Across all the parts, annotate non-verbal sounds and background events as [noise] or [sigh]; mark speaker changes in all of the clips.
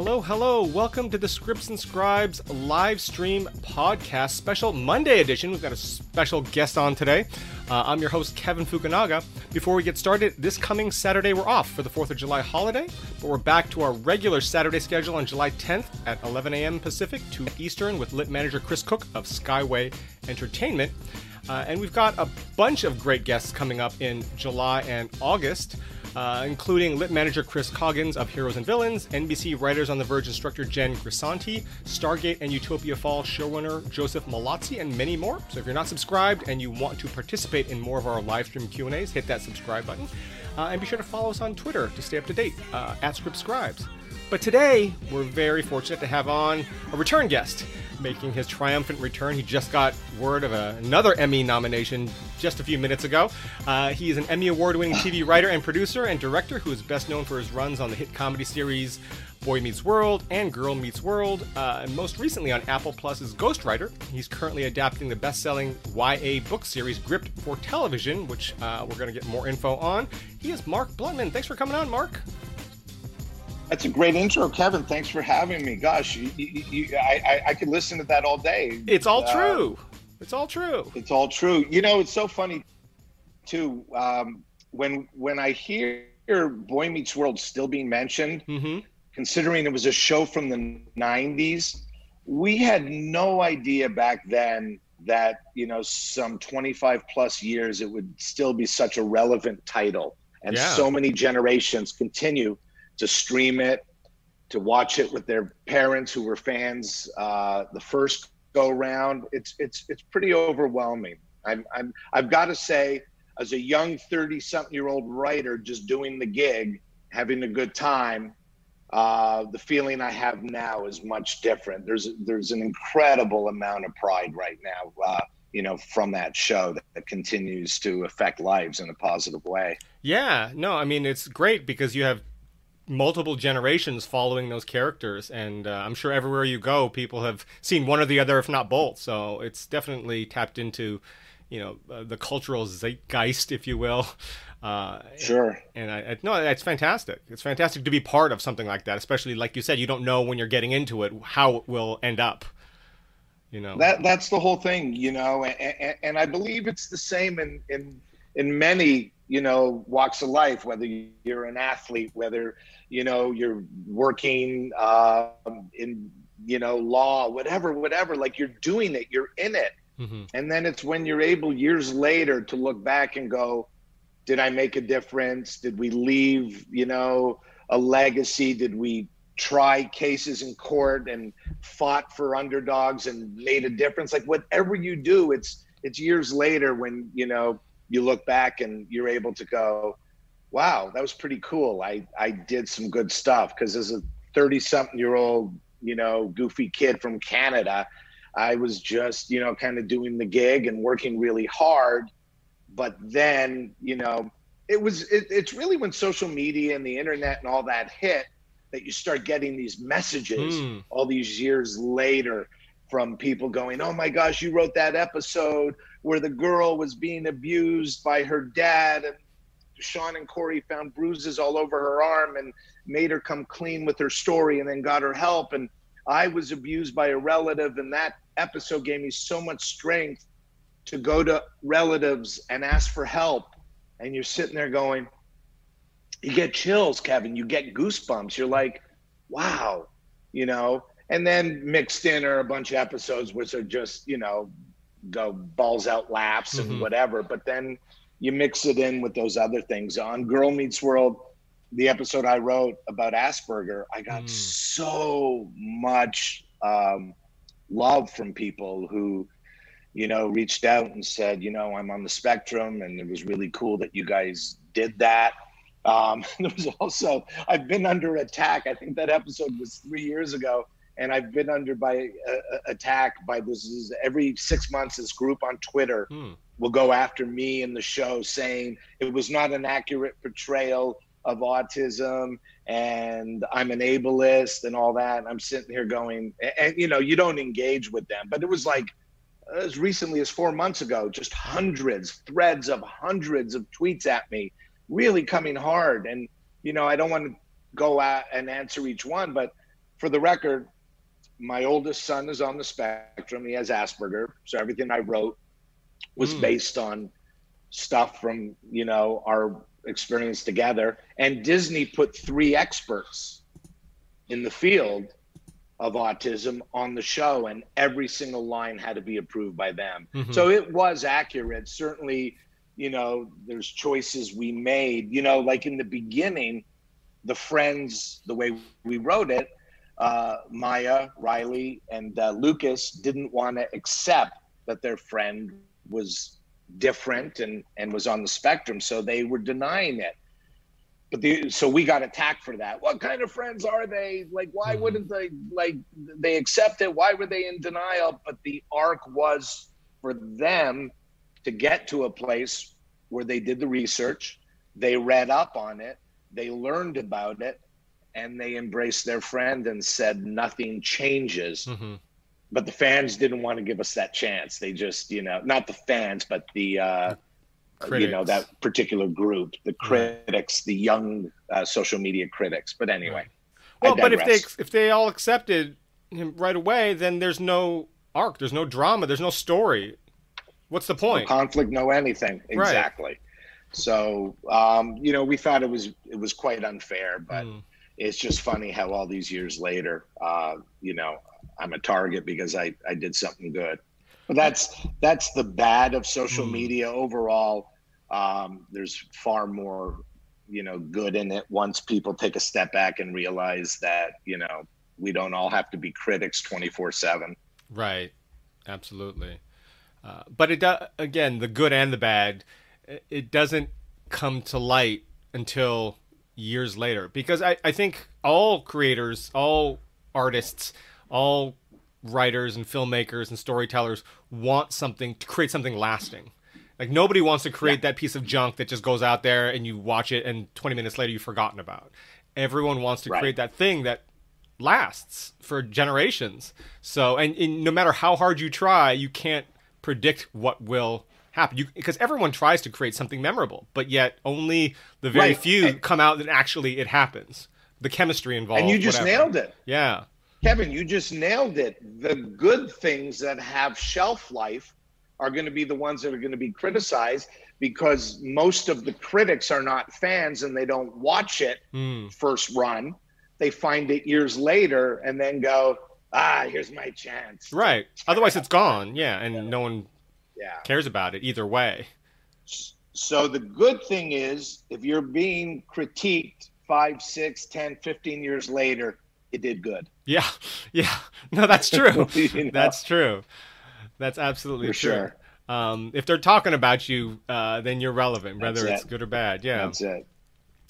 Speaker 1: Hello, hello. Welcome to the Scripts and Scribes live stream podcast special Monday edition. We've got a special guest on today. Uh, I'm your host, Kevin Fukunaga. Before we get started, this coming Saturday we're off for the 4th of July holiday, but we're back to our regular Saturday schedule on July 10th at 11 a.m. Pacific, to Eastern, with lit manager Chris Cook of Skyway Entertainment. Uh, and we've got a bunch of great guests coming up in July and August uh, including lit manager Chris Coggins of Heroes and Villains, NBC Writers on the Verge instructor Jen Grisanti, Stargate and Utopia Fall showrunner Joseph Mallozzi, and many more. So if you're not subscribed and you want to participate in more of our live stream Q&As, hit that subscribe button. Uh, and be sure to follow us on Twitter to stay up to date uh, at Scribes. But today, we're very fortunate to have on a return guest making his triumphant return. He just got word of a, another Emmy nomination just a few minutes ago. Uh, he is an Emmy Award winning TV [coughs] writer and producer and director who is best known for his runs on the hit comedy series Boy Meets World and Girl Meets World, uh, and most recently on Apple Plus's Ghostwriter. He's currently adapting the best selling YA book series Gripped for television, which uh, we're going to get more info on. He is Mark Blutman. Thanks for coming on, Mark.
Speaker 2: That's a great intro, Kevin. Thanks for having me. Gosh, you, you, you, I, I, I, could listen to that all day.
Speaker 1: It's all uh, true. It's all true.
Speaker 2: It's all true. You know, it's so funny too. Um, when when I hear Boy Meets World still being mentioned, mm-hmm. considering it was a show from the '90s, we had no idea back then that you know some 25 plus years it would still be such a relevant title, and yeah. so many generations continue to stream it, to watch it with their parents who were fans uh, the first go round. It's it's it's pretty overwhelming. I'm I'm I've got to say, as a young thirty something year old writer, just doing the gig, having a good time. Uh, the feeling I have now is much different. There's there's an incredible amount of pride right now. Uh, you know, from that show that, that, continues to affect lives in a positive way.
Speaker 1: Yeah, no, I mean it's great because you have multiple generations following those characters and uh, i'm sure everywhere you go people have seen one or the other if not both. So it's definitely tapped into you know uh, the cultural zeitgeist if you will. [laughs]
Speaker 2: Uh, sure.
Speaker 1: and I, I no it's fantastic. It's fantastic to be part of something like that especially like you said you don't know when you're getting into it how it will end up you know?
Speaker 2: That that's the whole thing you know and, and i believe it's the same in in in many you know walks of life whether you're an athlete whether you know you're working um, in you know law whatever whatever like you're doing it you're in it. Mm-hmm. and then it's when you're able years later to look back and go did i make a difference? Did we leave you know a legacy? Did we try cases in court and fought for underdogs and made a difference? Like whatever you do it's it's years later when you know you look back and you're able to go wow, that was pretty cool. I I did some good stuff because as a 30 something year old, you know, goofy kid from Canada, I was just, you know, kind of doing the gig and working really hard. But then, you know, it was it, it's really when social media and the internet and all that hit that you start getting these messages mm. all these years later from people going, "Oh my gosh, you wrote that episode where the girl was being abused by her dad and Sean and Corey found bruises all over her arm and made her come clean with her story and then got her help. And I was abused by a relative, and that episode gave me so much strength to go to relatives and ask for help. And you're sitting there going, you get chills, Kevin. You get goosebumps. You're like, wow, you know. And then mixed in are a bunch of episodes which are just, you know, go balls out laughs and mm-hmm. whatever. But then you mix it in with those other things. On Girl Meets World, the episode I wrote about Asperger, I got mm. so much um, love from people who, you know, reached out and said, you know, I'm on the spectrum, and it was really cool that you guys did that. Um, [laughs] there was also I've been under attack. I think that episode was three years ago, and I've been under by uh, attack by this is every six months. This group on Twitter. Mm will go after me in the show saying it was not an accurate portrayal of autism and I'm an ableist and all that. And I'm sitting here going, and, and you know, you don't engage with them, but it was like as recently as four months ago, just hundreds, threads of hundreds of tweets at me, really coming hard. And, you know, I don't want to go out and answer each one, but for the record, my oldest son is on the spectrum. He has Asperger, so everything I wrote was mm. based on stuff from you know our experience together. And Disney put three experts in the field of autism on the show, and every single line had to be approved by them. Mm-hmm. So it was accurate. Certainly, you know, there's choices we made. You know, like in the beginning, the friends, the way we wrote it, uh, Maya, Riley, and uh, Lucas didn't want to accept that their friend was different and and was on the spectrum, so they were denying it but the, so we got attacked for that. What kind of friends are they? Like, why mm-hmm. wouldn't they like they accept it? Why were they in denial? But the arc was for them to get to a place where they did the research, they read up on it, they learned about it, and they embraced their friend and said nothing changes. Mm-hmm. But the fans didn't want to give us that chance. They just, you know, not the fans, but the uh, critics. you know that particular group the critics the young uh, social media critics but anyway
Speaker 1: well but if they if they all accepted him right away then there's no arc there's no drama there's no story what's the point
Speaker 2: no conflict no anything exactly right. so um, you know we thought it was it was quite unfair but mm. It's just funny how all these years later uh, you know i'm a target because i i did something good but that's that's the bad of social mm. media overall. Um, there's far more, you know, good in it once people take a step back and realize that you know we don't all have to be critics 24 seven.
Speaker 1: Right. Absolutely. Uh, but it does again the good and the bad. It doesn't come to light until years later because I, I think all creators, all artists, all writers and filmmakers and storytellers want something to create something lasting. Like nobody wants to create yeah. that piece of junk that just goes out there and you watch it and 20 minutes later you've forgotten about. Everyone wants to right. create that thing that lasts for generations. So and, and, no matter how hard you try, you can't predict what will happen. You because everyone tries to create something memorable, but yet only the very right. few and, come out that actually it happens. The chemistry involved.
Speaker 2: And you just
Speaker 1: whatever.
Speaker 2: nailed it.
Speaker 1: Yeah.
Speaker 2: Kevin, you just nailed it. The good things that have shelf life are going to be the ones that are going to be criticized because most of the critics are not fans and they don't watch it mm. first run. They find it years later and then go, ah, here's my chance.
Speaker 1: Right. Otherwise, it's gone. Yeah. And yeah. no one yeah. cares about it either way.
Speaker 2: So the good thing is if you're being critiqued five, six, ten, fifteen years later, it did good.
Speaker 1: Yeah, [laughs] yeah. No, that's true. [laughs] you know? That's true. That's absolutely
Speaker 2: For
Speaker 1: true.
Speaker 2: Sure.
Speaker 1: Um, if they're talking about you, uh, then you're relevant, whether
Speaker 2: that's
Speaker 1: it's it. good or bad. Yeah,
Speaker 2: that's it.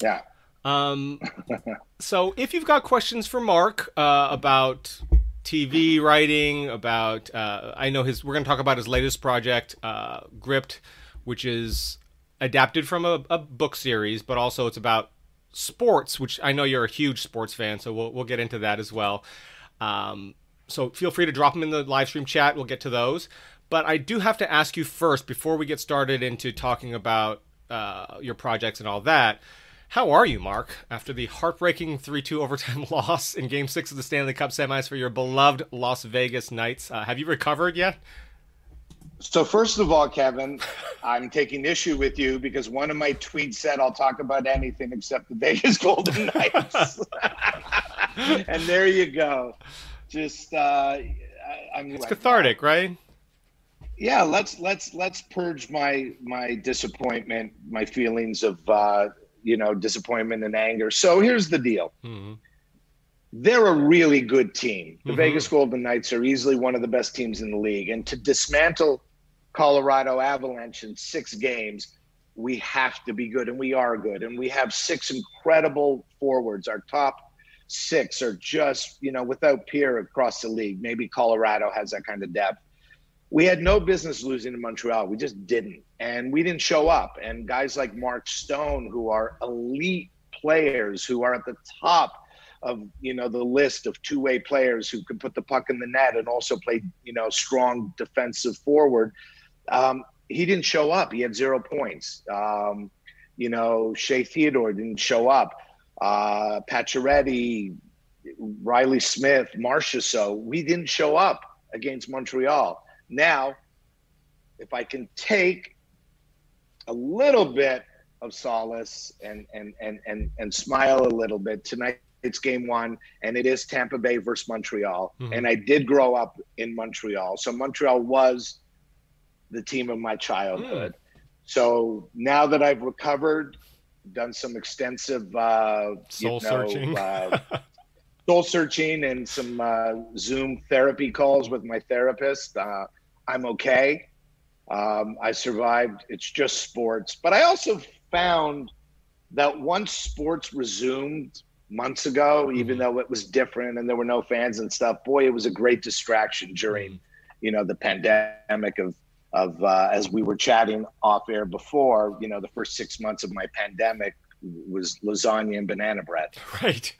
Speaker 2: Yeah.
Speaker 1: Um, [laughs] so if you've got questions for Mark uh, about TV writing, about uh, I know his, we're going to talk about his latest project, uh, Gripped, which is adapted from a, a book series, but also it's about sports, which I know you're a huge sports fan, so we'll we'll get into that as well. Um, so feel free to drop them in the live stream chat. We'll get to those. But I do have to ask you first before we get started into talking about uh, your projects and all that. How are you, Mark, after the heartbreaking 3 2 [laughs] overtime loss in Game 6 of the Stanley Cup semis for your beloved Las Vegas Knights? Uh, have you recovered yet?
Speaker 2: So first of all, Kevin, [laughs] I'm taking issue with you because one of my tweets said I'll talk about anything except the [laughs] Vegas Golden Knights. and there you go. Just uh, I, am
Speaker 1: It's like, cathartic, right?
Speaker 2: Yeah, let's let's let's purge my my disappointment, my feelings of uh, you know disappointment and anger. So here's the deal. Mm-hmm they're a really good team. The mm-hmm. Vegas Golden Knights are easily one of the best teams in the league. And to dismantle Colorado Avalanche in six games, we have to be good, and we are good. And we have six incredible forwards. Our top six are just, you know, without peer across the league. Maybe Colorado has that kind of depth. We had no business losing to Montreal. We just didn't. And we didn't show up. And guys like Mark Stone, who are elite players, who are at the top – of you know the list of two-way players who can put the puck in the net and also play you know strong defensive forward. Um, he didn't show up. He had zero points. Um, you know, Shea Theodore didn't show up. Uh, Pacioretty Reilly Smith, Marchessault. So we didn't show up against Montreal. Now, if I can take a little bit of solace and and and and and smile a little bit tonight. It's game one, and it is Tampa Bay versus Montreal. Mm-hmm. And I did grow up in Montreal, so Montreal was the team of my childhood. Mm. So now that I've recovered, done some extensive uh,
Speaker 1: soul you know, searching, uh, [laughs]
Speaker 2: soul searching, and some uh, Zoom therapy calls with my therapist. Uh, I'm okay. Um, I survived. It's just sports, but I also found that once sports resumed months ago, even mm-hmm. though it was different and there were no fans and stuff, boy, it was a great distraction during, mm-hmm. you know, the pandemic of of uh, as we were chatting off air before, you know, the first six months of my pandemic was lasagna and banana bread. [laughs]
Speaker 1: Right.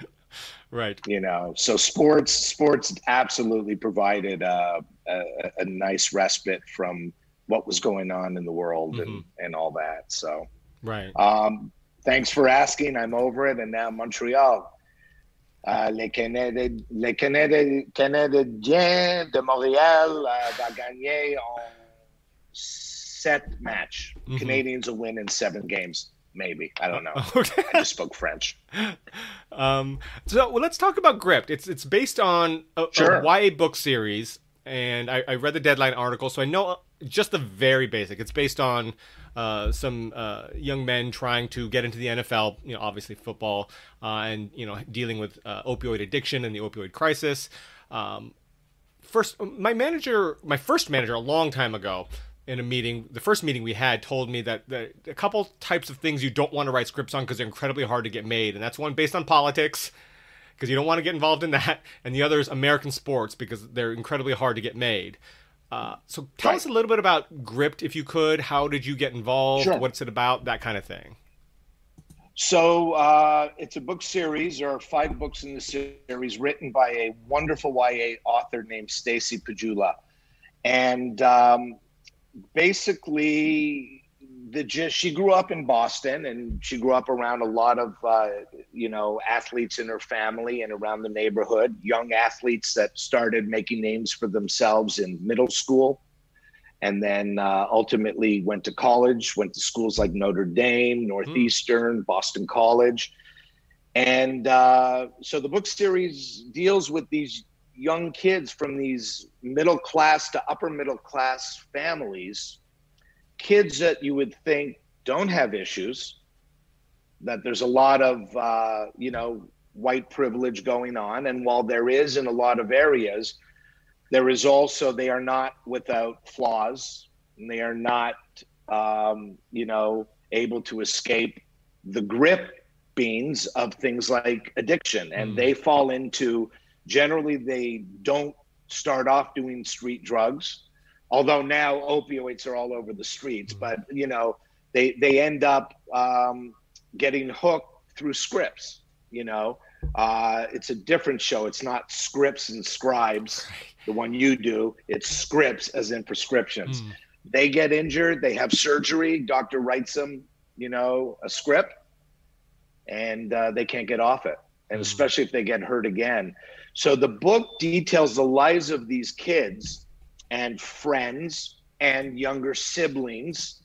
Speaker 1: Right.
Speaker 2: You know, so sports sports absolutely provided uh, a, a, nice respite from what was going on in the world mm-hmm. and, and all that. So
Speaker 1: right.
Speaker 2: Um, thanks for asking. I'm over it, and now Montreal. Uh, les, Canadiens, les Canadiens de Montréal uh, va gagner en set match. Mm-hmm. Canadians will win in seven games. Maybe I don't know. [laughs] Okay. I just spoke French. [laughs]
Speaker 1: Um, so well, let's talk about Gripped. It's it's based on a, sure. a YA book series, and I, I read the Deadline article, so I know just the very basic. It's based on uh, some uh, young men trying to get into the NFL. You know, obviously football, uh, and you know, dealing with uh, opioid addiction and the opioid crisis. Um, first, my manager, my first manager, a long time ago. In a meeting, the first meeting we had, told me that the, a couple types of things you don't want to write scripts on because they're incredibly hard to get made, and that's one based on politics, because you don't want to get involved in that, [laughs] and the other is American sports because they're incredibly hard to get made. Uh, so tell right. us a little bit about Gripped, if you could. How did you get involved? Sure. What's it about? That kind of thing.
Speaker 2: So uh, it's a book series. There are five books in the series, written by a wonderful YA author named Stacy Pajula, and um, basically the just she grew up in Boston and she grew up around a lot of uh, you know athletes in her family and around the neighborhood, young athletes that started making names for themselves in middle school, and then uh, ultimately went to college, went to schools like Notre Dame, Northeastern, mm. Boston College, and uh, so the book series deals with these young kids from these middle class to upper middle class families kids that you would think don't have issues, that there's a lot of, uh, you know, white privilege going on. And while there is in a lot of areas, there is also, they are not without flaws and they are not, um, you know, able to escape the grip beans of things like addiction. And mm. they fall into, generally, they don't start off doing street drugs although now opioids are all over the streets mm-hmm. but you know they they end up um, getting hooked through scripts you know? Uh, it's a different show. It's not scripts and scribes the one you do. It's scripts as in prescriptions. Mm. they get injured. They have surgery. Doctor writes them you know a script and uh, they can't get off it. And mm. especially if they get hurt again so the book details the lives of these kids and friends and younger siblings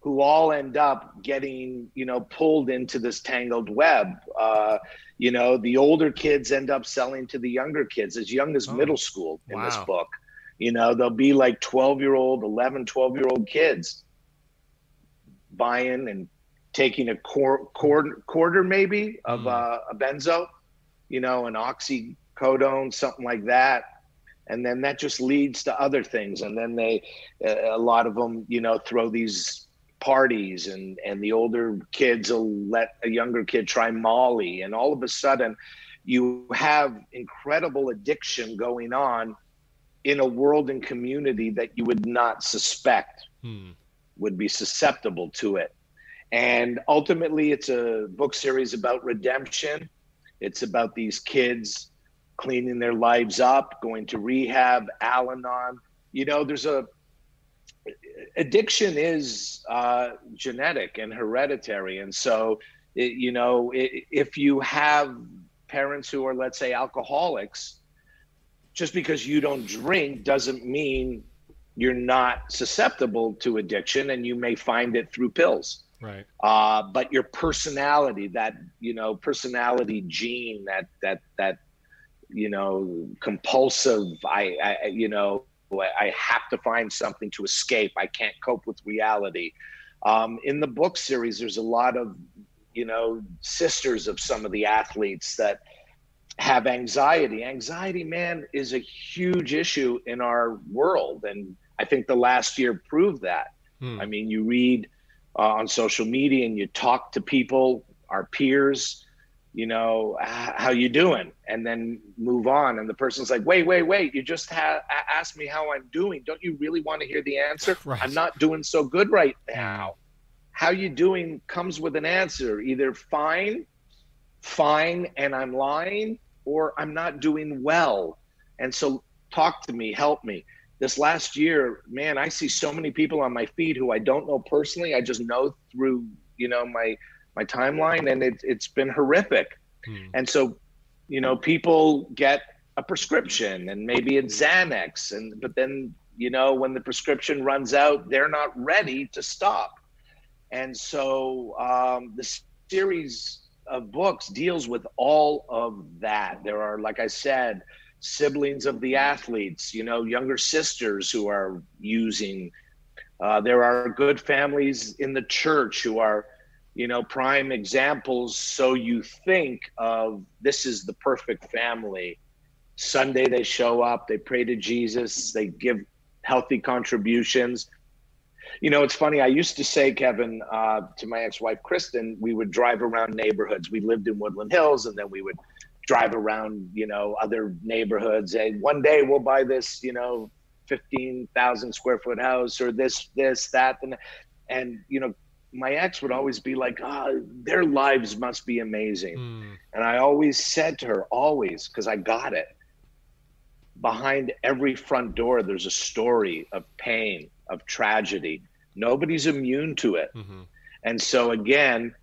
Speaker 2: who all end up getting you know pulled into this tangled web uh, you know the older kids end up selling to the younger kids as young as oh, middle school in wow. this book you know they'll be like 12 year old 11 12 year old kids buying and taking a quar- quarter, quarter maybe of mm. uh, a benzo you know an oxycodone something like that. And then that just leads to other things. And then they uh, a lot of them you know throw these parties and and the older kids will let a younger kid try molly. And all of a sudden you have incredible addiction going on in a world and community that you would not suspect hmm. would be susceptible to it. And ultimately it's a book series about redemption. It's about these kids cleaning their lives up, going to rehab, Al Anon. You know, there's a addiction is uh, genetic and hereditary, and so it, you know it, if you have parents who are, let's say, alcoholics. Just because you don't drink doesn't mean you're not susceptible to addiction, and you may find it through pills.
Speaker 1: Right.
Speaker 2: Uh, but your personality, that you know, personality gene, that that that you know, compulsive. I, I you know, I have to find something to escape. I can't cope with reality. Um, in the book series, there's a lot of, you know, sisters of some of the athletes that have anxiety. Anxiety, man, is a huge issue in our world. And I think the last year proved that. Hmm. I mean, you read uh, on social media and you talk to people, our peers, you know how you doing? And then move on. And the person's like wait wait wait. You just ha- asked me how i'm doing. Don't you really want to hear the answer? [laughs] Right. i'm not doing so good right now. How you doing comes with an answer. Either fine fine and i'm lying or i'm not doing well. And so talk to me help me. This last year man i see so many people on my feed who i don't know personally. I just know through you know my my timeline, and it, it's been horrific. Hmm. And so, you know, people get a prescription, and maybe it's Xanax, and but then you know when the prescription runs out, they're not ready to stop. And so um, the series of books deals with all of that. There are, like I said, siblings of the athletes, you know, younger sisters who are using. Uh, there are good families in the church who are you know, prime examples. So you think of this is the perfect family. Sunday they show up, they pray to Jesus, they give healthy contributions. You know, it's funny. I used to say, Kevin, uh, to my ex-wife Kristen, we would drive around neighborhoods. We lived in Woodland Hills, and then we would drive around, you know, other neighborhoods. And one day we'll buy this, you know, fifteen thousand square foot house, or this, this, that, and and you know, my ex would always be like, oh, their lives must be amazing. Mm. And I always said to her, always, because I got it. Behind every front door, there's a story of pain, of tragedy. Nobody's immune to it. Mm-hmm. And so, again,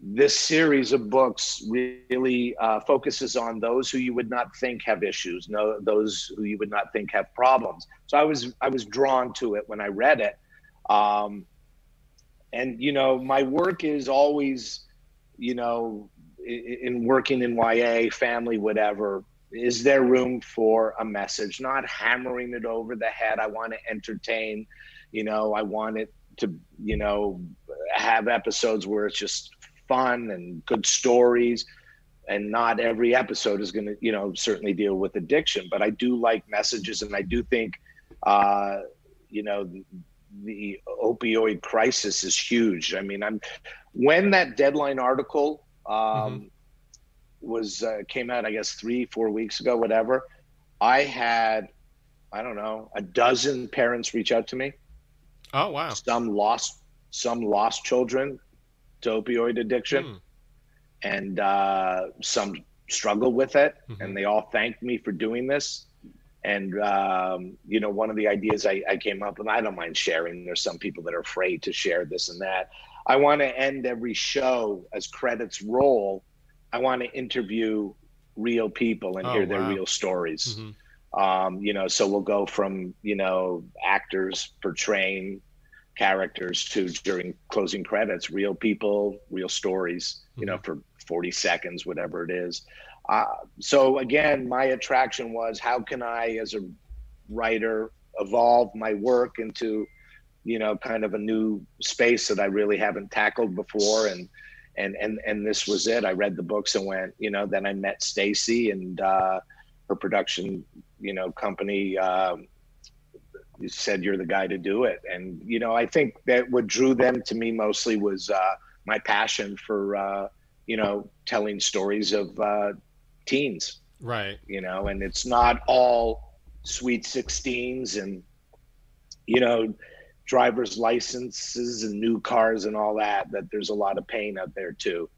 Speaker 2: this series of books really uh, focuses on those who you would not think have issues, no, those who you would not think have problems. So I was I was drawn to it when I read it. Um, and you know my work is always you know in working in YA family whatever is there room for a message? Not hammering it over the head I want to entertain you know I want it to you know have episodes where it's just fun and good stories. And not every episode is going to you know certainly deal with addiction but I do like messages and I do think uh you know the opioid crisis is huge. I mean, I'm when that deadline article um, mm-hmm. was uh, came out, I guess three, four weeks ago, whatever. I had, I don't know, a dozen parents reach out to me.
Speaker 1: Oh wow!
Speaker 2: Some lost, some lost children to opioid addiction, mm. and uh, some struggle with it, mm-hmm. and they all thanked me for doing this. And um, you know, one of the ideas I, I came up with, I don't mind sharing. There's some people that are afraid to share this and that. I want to end every show as credits roll. I want to interview real people and oh, hear their real stories. Mm-hmm. Um, you know, so we'll go from you know actors portraying characters to during closing credits, real people, real stories. Mm-hmm. You know, mm-hmm. for 40 seconds, whatever it is. Uh, so again, my attraction was how can I, as a writer, evolve my work into, you know, kind of a new space that I really haven't tackled before, and and and and this was it. I read the books and went, you know. Then I met Stacy and uh, her production, you know, company. Um, said you're the guy to do it, and you know, I think that what drew them to me mostly was uh, my passion for. Uh, you know, telling stories of uh, teens.
Speaker 1: Right.
Speaker 2: You know, and it's not all sweet 16s and, you know, driver's licenses and new cars and all that, that there's a lot of pain out there too.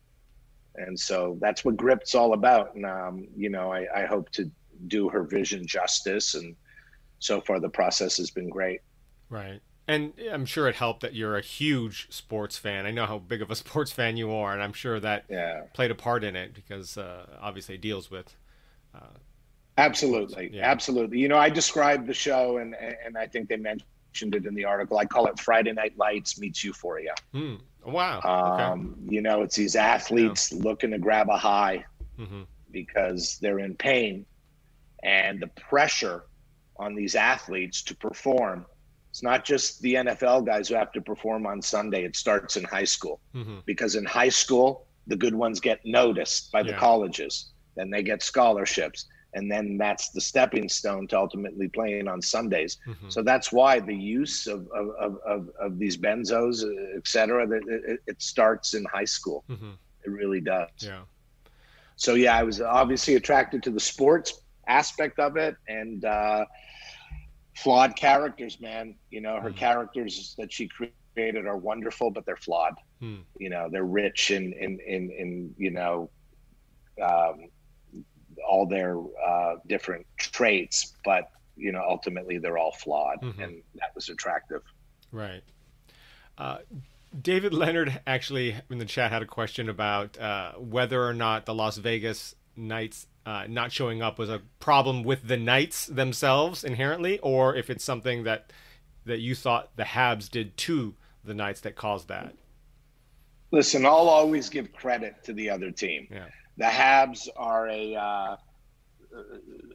Speaker 2: And so that's what Grip's all about. And, um, you know, I, I hope to do her vision justice. And so far the process has been great.
Speaker 1: Right. And I'm sure it helped that you're a huge sports fan. I know how big of a [laughs] sports fan you are, and I'm sure that
Speaker 2: yeah.
Speaker 1: played a part in it because uh, obviously it deals with. Uh,
Speaker 2: absolutely, yeah. absolutely. You know, I described the show, and and I think they mentioned it in the article. I call it Friday Night Lights meets Euphoria.
Speaker 1: Hmm. Wow.
Speaker 2: Um, okay. You know, it's these athletes yeah. looking to grab a high mm-hmm. because they're in pain, and the pressure on these athletes to perform it's not just the NFL guys who have to perform on Sunday. It starts in high school mm-hmm. because in high school, the good ones get noticed by the yeah. colleges, then they get scholarships. And then that's the stepping stone to ultimately playing on Sundays. Mm-hmm. So that's why the use of, of, of, of these benzos, et cetera, it, it starts in high school. Mm-hmm. It really does.
Speaker 1: Yeah.
Speaker 2: So, yeah, I was obviously attracted to the sports aspect of it. And, uh, flawed characters, man. You know, her mm. characters that she created are wonderful, but they're flawed. Mm. You know, they're rich in in in, in you know um, all their uh, different traits, but you know, ultimately they're all flawed, mm-hmm. and that was attractive.
Speaker 1: Right. Uh, David Leonard actually in the chat had a question about uh, whether or not the Las Vegas Knights uh, not showing up was a problem with the Knights themselves inherently, or if it's something that that you thought the Habs did to the Knights that caused that.
Speaker 2: Listen, I'll always give credit to the other team.
Speaker 1: Yeah.
Speaker 2: The Habs are a uh,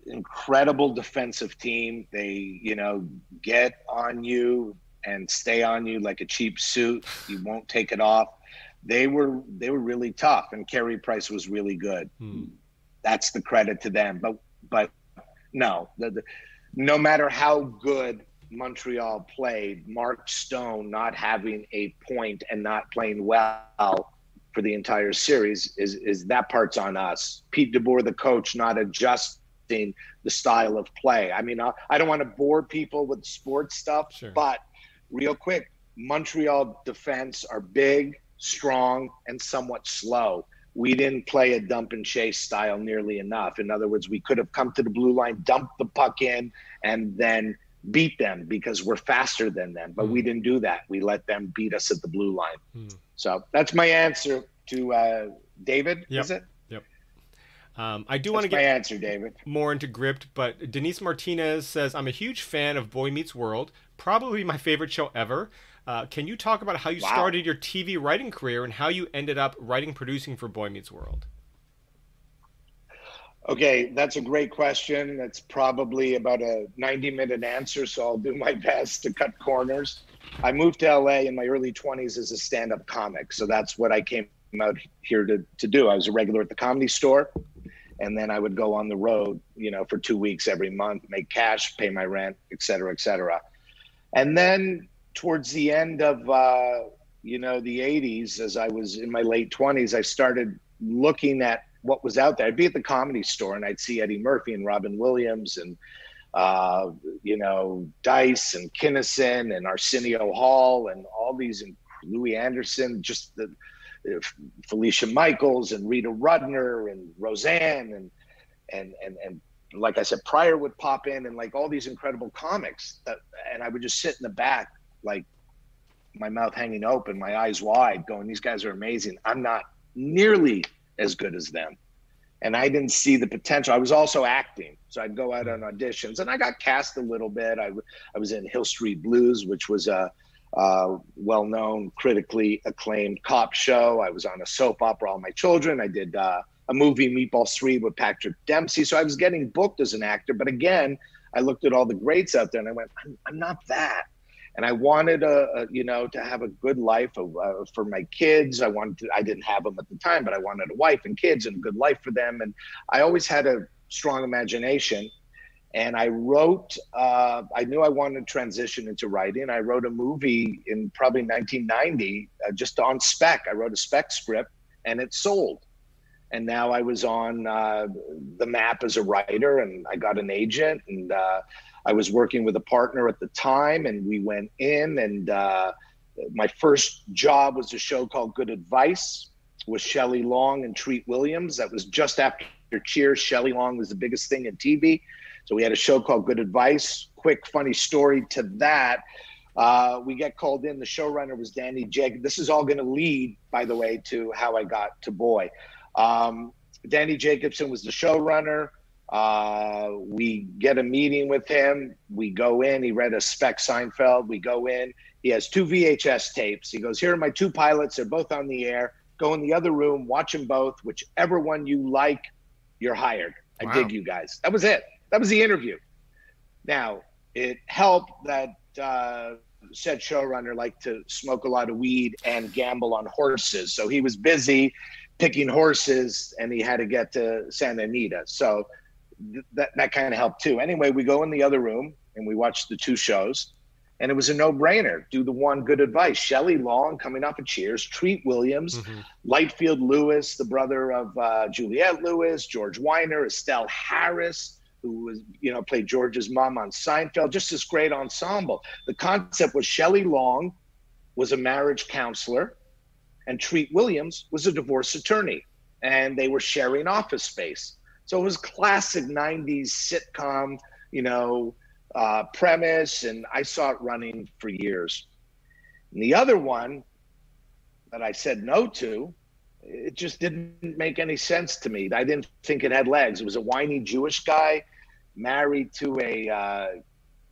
Speaker 2: incredible defensive team. They, you know, get on you and stay on you like a cheap suit. You won't take it off. They were they were really tough, and Carey Price was really good. Hmm that's the credit to them. But but no, the, the, no matter how good Montreal played, Mark Stone not having a point and not playing well for the entire series is is that part's on us. Pete DeBoer, the coach, not adjusting the style of play. I mean, I, I don't want to bore people with sports stuff,
Speaker 1: sure.
Speaker 2: but real quick, Montreal defense are big, strong, and somewhat slow we didn't play a dump and chase style nearly enough. In other words, we could have come to the blue line, dumped the puck in, and then beat them because we're faster than them. But mm. we hmm. didn't do that. We let them beat us at the blue line. Mm. So that's my answer to uh, David.
Speaker 1: Yep.
Speaker 2: Is it?
Speaker 1: Yep. Um, I do want to get
Speaker 2: my answer, David.
Speaker 1: more into Gripped, but Denise Martinez says I'm a huge fan of Boy Meets World, probably my favorite show ever. Uh, can you talk about how you wow. started your TV writing career and how you ended up writing producing for Boy Meets World?
Speaker 2: Okay, that's a great question. That's probably about a 90 minute answer, so I'll do my [laughs] best to cut corners. I moved to LA in my early 20s as a stand up comic, so that's what I came out here to, to do. I was a regular at the comedy store, and then I would go on the road, you know, for two weeks every month, make cash, pay my rent, et cetera, et cetera. And then towards the end of uh, you know the 80s as i was in my late 20s i started looking at what was out there. I'd be at the comedy store and i'd see eddie murphy and robin williams and uh, you know dice and kinnison and arsenio hall and all these and louie anderson just the felicia michaels and rita rudner and roseanne and and and and like I said, Pryor would pop in and like all these incredible comics that, and I would just sit in the back like my mouth hanging open, my eyes wide, going, These guys are amazing. I'm not nearly as good as them. And I didn't see the potential. I was also acting. So I'd go out on auditions and I got cast a little bit. I, I was in Hill Street Blues, which was a, well known, critically acclaimed cop show. I was on a soap opera, All My Children. I did uh, a movie, Meatballs 3, with Patrick Dempsey. So I was getting booked as an actor. But again, I looked at all the greats out there and I went, I'm, I'm not that and I wanted a, a, you know to have a good life of, uh, for my kids. I wanted to, I didn't have them at the time, but I wanted a wife and kids and a good life for them. And I always had a strong imagination. And I wrote. Uh, I knew I wanted to transition into writing. I wrote a movie in probably 1990, uh, just on spec. I wrote a spec script, and it sold. And now I was on uh, the map as a writer, and I got an agent, and uh, I was working with a partner at the time, and we went in. And uh, my first job was a show called Good Advice with Shelley Long and Treat Williams. That was just after Cheers. Shelley Long was the biggest thing in TV. So we had a show called Good Advice. Quick, funny story to that. Uh, we get called in. The showrunner was Danny Jacob. This is all going to lead, by the way, to how I got to Boy. Um, Danny Jacobson was the showrunner. Uh, we get a meeting with him. We go in. He read a spec Seinfeld. We go in. He has two VHS tapes. He goes, Here are my two pilots. They're both on the air. Go in the other room, watch them both. Whichever one you like, you're hired. I wow. dig you guys. That was it. That was the interview. Now, it helped that uh, said showrunner liked to smoke a lot of weed and gamble on horses. So he was busy picking horses and he had to get to Santa Anita. So th- that, that kind of helped too. Anyway, we go in the other room and we watch the two shows and it was a no-brainer. Do the one good advice. Shelley Long coming off of Cheers, Treat Williams, mm-hmm. Lightfield Lewis, the brother of uh, Juliette Lewis, George Wyner, Estelle Harris, who was you know played George's mom on Seinfeld. Just this great ensemble. The concept was Shelley Long was a marriage counselor, and Treat Williams was a divorce attorney, and they were sharing office space. So it was classic '90s sitcom, you know uh, premise, and I saw it running for years. And the other one that I said no to, it just didn't make any sense to me. I didn't think it had legs. It was a whiny Jewish guy married to a uh,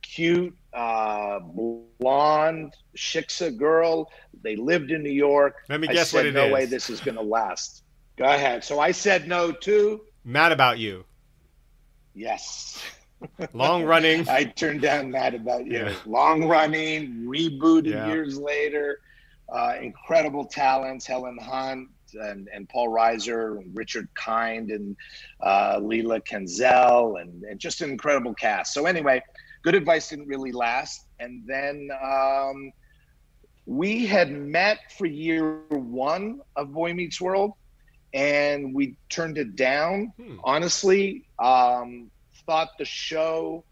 Speaker 2: cute uh, blonde shiksa girl. They lived in New York.
Speaker 1: Let me guess
Speaker 2: said,
Speaker 1: what it
Speaker 2: no
Speaker 1: is.
Speaker 2: way this is going to last. Go ahead. So I said no to.
Speaker 1: Mad about you.
Speaker 2: Yes. [laughs]
Speaker 1: Long running.
Speaker 2: I turned down Mad About You. Yeah. Long running, rebooted yeah. years later. Uh, incredible talents, Helen Hunt and, and Paul Reiser and Richard Kind and uh, Leila Kenzle and, and just an incredible cast. So anyway, good advice didn't really last. And then um, we had met for year one of Boy Meets World and we turned it down. Hmm. Honestly, um, thought the show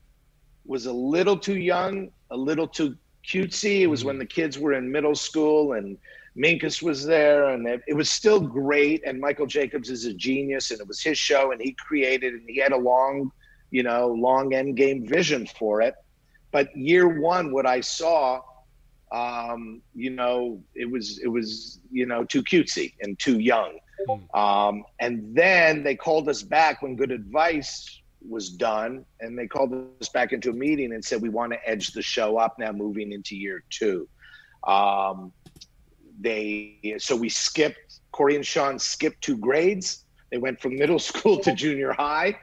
Speaker 2: was a little too young, a little too cutesy. It was when mm-hmm. the kids were in middle school and Minkus was there, and it, it, was still great. And Michael Jacobs is a genius, and it was his show, and he created, and he had a long, you know, long end game vision for it. But year one, what I saw, um, you know, it was it was you know too cutesy and too young. Hmm. Um, and then they called us back when Good Advice was done and they called us back into a meeting and said we want to edge the show up now moving into year two um, they so we skipped corey and sean skipped two grades they went from middle [laughs] school to junior high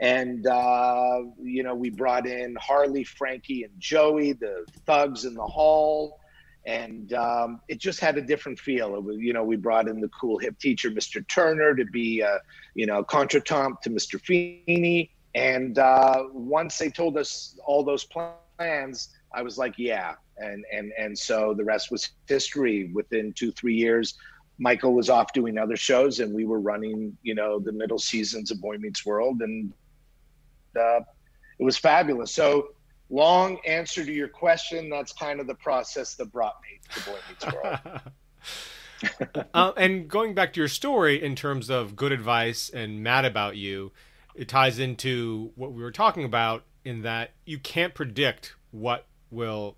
Speaker 2: and uh, you know we brought in harley frankie and joey the thugs in the hall and um, it just had a different feel. It was, you know, we brought in the cool hip teacher, Mr. Turner, to be, uh, you know, contretemps to Mr. Feeney. And uh, once they told us all those plans, I was like, yeah. And and and so the rest was history. Within two three years, Michael was off doing other shows, and we were running, you know, the middle seasons of Boy Meets World, and uh, it was fabulous. So long answer to your question. That's kind of the process that brought me to Boy Meets
Speaker 1: World. [laughs] uh, and going back to your story in terms of good advice and mad about you, it ties into what we were talking about in that you can't predict what will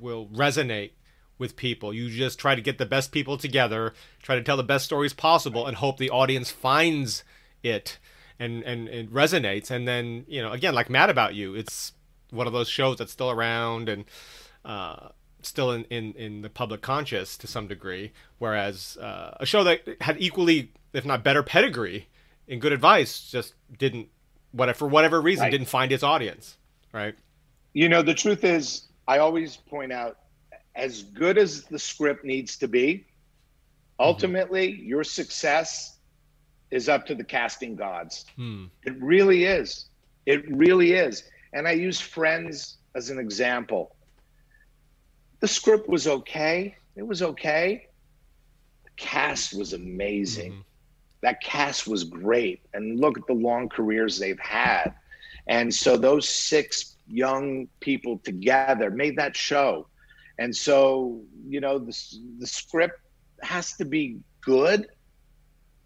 Speaker 1: will resonate with people. You just try to get the best people together, try to tell the best stories possible, and hope the audience finds it and and it resonates. And then you know, again, like Mad About You, it's one of those shows that's still around and uh, still in, in in the public conscious to some degree. Whereas uh, a show that had equally, if not better, pedigree in good advice just didn't whatever for whatever reason right. didn't find its audience right
Speaker 2: you know the truth is i always point out as good as the script needs to be mm-hmm. ultimately mm-hmm. your success is up to the casting gods. Hmm. it really is. It really is. And i use friends as an example. The script was okay. It was okay. The cast was amazing. Mm-hmm that cast was great. And look at the long careers they've had. And so those six young people together made that show. And so, you know, the, the script has to be good,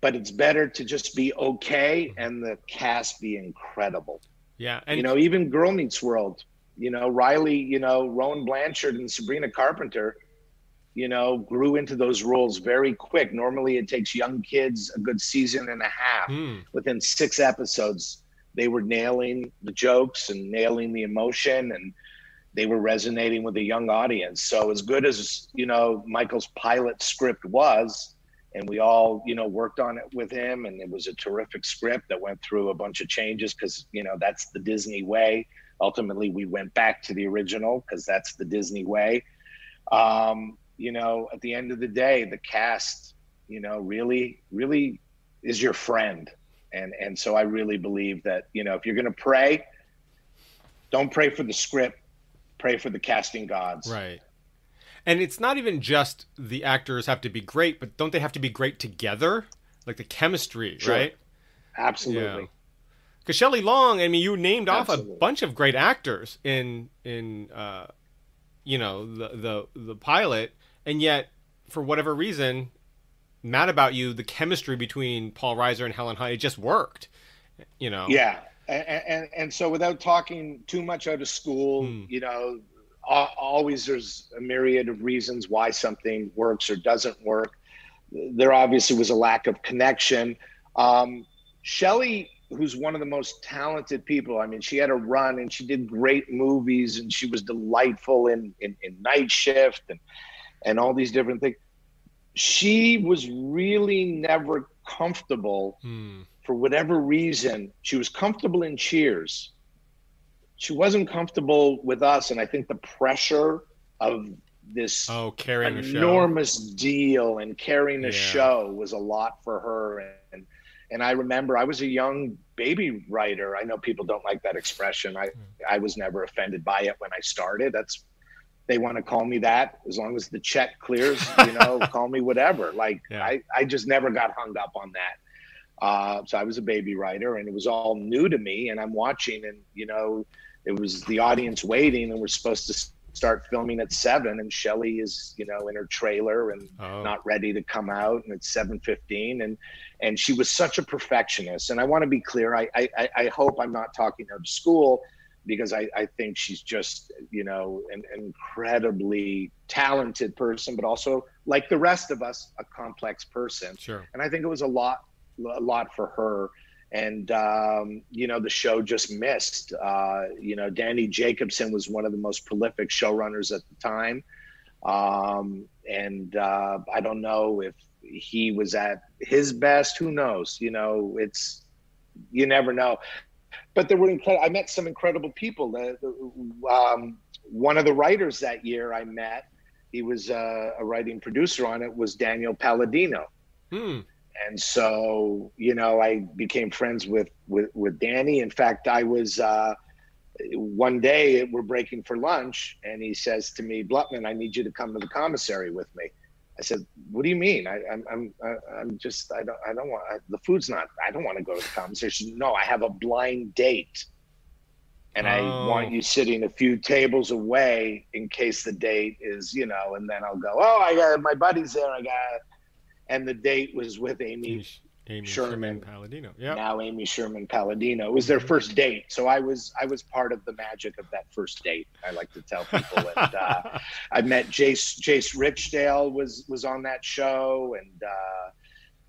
Speaker 2: but it's better to just be okay and the cast be incredible.
Speaker 1: Yeah.
Speaker 2: And you know, even Girl Meets World, you know, Riley, you know, Rowan Blanchard and Sabrina Carpenter, you know, grew into those roles very quick. Normally, it takes young kids a good season and a half.
Speaker 1: Mm.
Speaker 2: Within six episodes, they were nailing the jokes and nailing the emotion, and they were resonating with a young audience. So, as good as you know, Michael's pilot script was, and we all you know worked on it with him, and it was a terrific script that went through a bunch of changes because you know that's the Disney way. Ultimately, we went back to the original because that's the Disney way. Um, you know, at the end of the day, the cast, you know, really, really is your friend. And and so I really believe that, you know, if you're gonna pray, don't pray for the script, pray for the casting gods.
Speaker 1: Right. And it's not even just the actors have to be great, but don't they have to be great together? Like the chemistry,
Speaker 2: Sure.
Speaker 1: right?
Speaker 2: Absolutely.
Speaker 1: Because Shelley Long, I mean, you named off a bunch of great actors in in uh, you know the the the pilot, and yet for whatever reason, mad about you, the chemistry between Paul Reiser and Helen Hunt, it just worked. You know.
Speaker 2: Yeah. And, and and so without talking too much out of school,
Speaker 1: Hmm.
Speaker 2: you know, always there's a myriad of reasons why something works or doesn't work. There obviously was a lack of connection. Um, Shelley, who's one of the most talented people, I mean, she had a run and she did great movies and she was delightful in, in, in Night Shift and, and all these different things. She was really never comfortable
Speaker 1: Hmm.
Speaker 2: for whatever reason, she was comfortable in Cheers. She wasn't comfortable with us, and I think the pressure of this
Speaker 1: Oh, carrying
Speaker 2: enormous deal and carrying a
Speaker 1: Yeah.
Speaker 2: show was a lot for her. And and I remember I was a young baby writer. I know people don't like that expression. I
Speaker 1: Hmm.
Speaker 2: I was never offended by it when I started. That's they want to call me that as long as the check clears. [laughs] You know, call me whatever. Like
Speaker 1: Yeah.
Speaker 2: I I just never got hung up on that. Uh, so I was a baby writer, and it was all new to me. And I'm watching, and you know, it was the audience waiting, and we're supposed to start filming at seven, and Shelley is, you know, in her trailer and
Speaker 1: Oh.
Speaker 2: not ready to come out, and it's seven fifteen, and and she was such a perfectionist. And I want to be clear. I I, I- hope I'm not talking out of school because I, I think she's just you know an incredibly talented person, but also like the rest of us, a complex person
Speaker 1: Sure.
Speaker 2: and I think it was a lot, a lot for her. And um, you know, the show just missed. Uh, you know, Danny Jacobson was one of the most prolific showrunners at the time, um, and uh, I don't know if he was at his best. Who knows? You know, it's you never know. But there were incredible. I met some incredible people. Um, one of the writers that year I met, he was uh, a writing producer on it, was Daniel Palladino
Speaker 1: Hmm.
Speaker 2: And so you know i became friends with with with danny. In fact i was uh one day we're breaking for lunch and he says to me blutman i need you to come to the commissary with me. I said what do you mean? I, i'm i'm I- i'm just i don't i don't want I, the food's not i don't want to go to the commissary. Said, no i have a blind date. And i
Speaker 1: Oh.
Speaker 2: want you sitting a few tables away in case the date is you know and then i'll go oh i got my buddies there i got and the date was with amy
Speaker 1: Amy, Amy
Speaker 2: Sherman.
Speaker 1: Sherman Palladino. Yeah.
Speaker 2: now Amy Sherman Palladino. It was their first date, so I was I was part of the magic of that first date. I like to tell people, and uh, [laughs] I met Jace Jace Richdale was was on that show, and uh,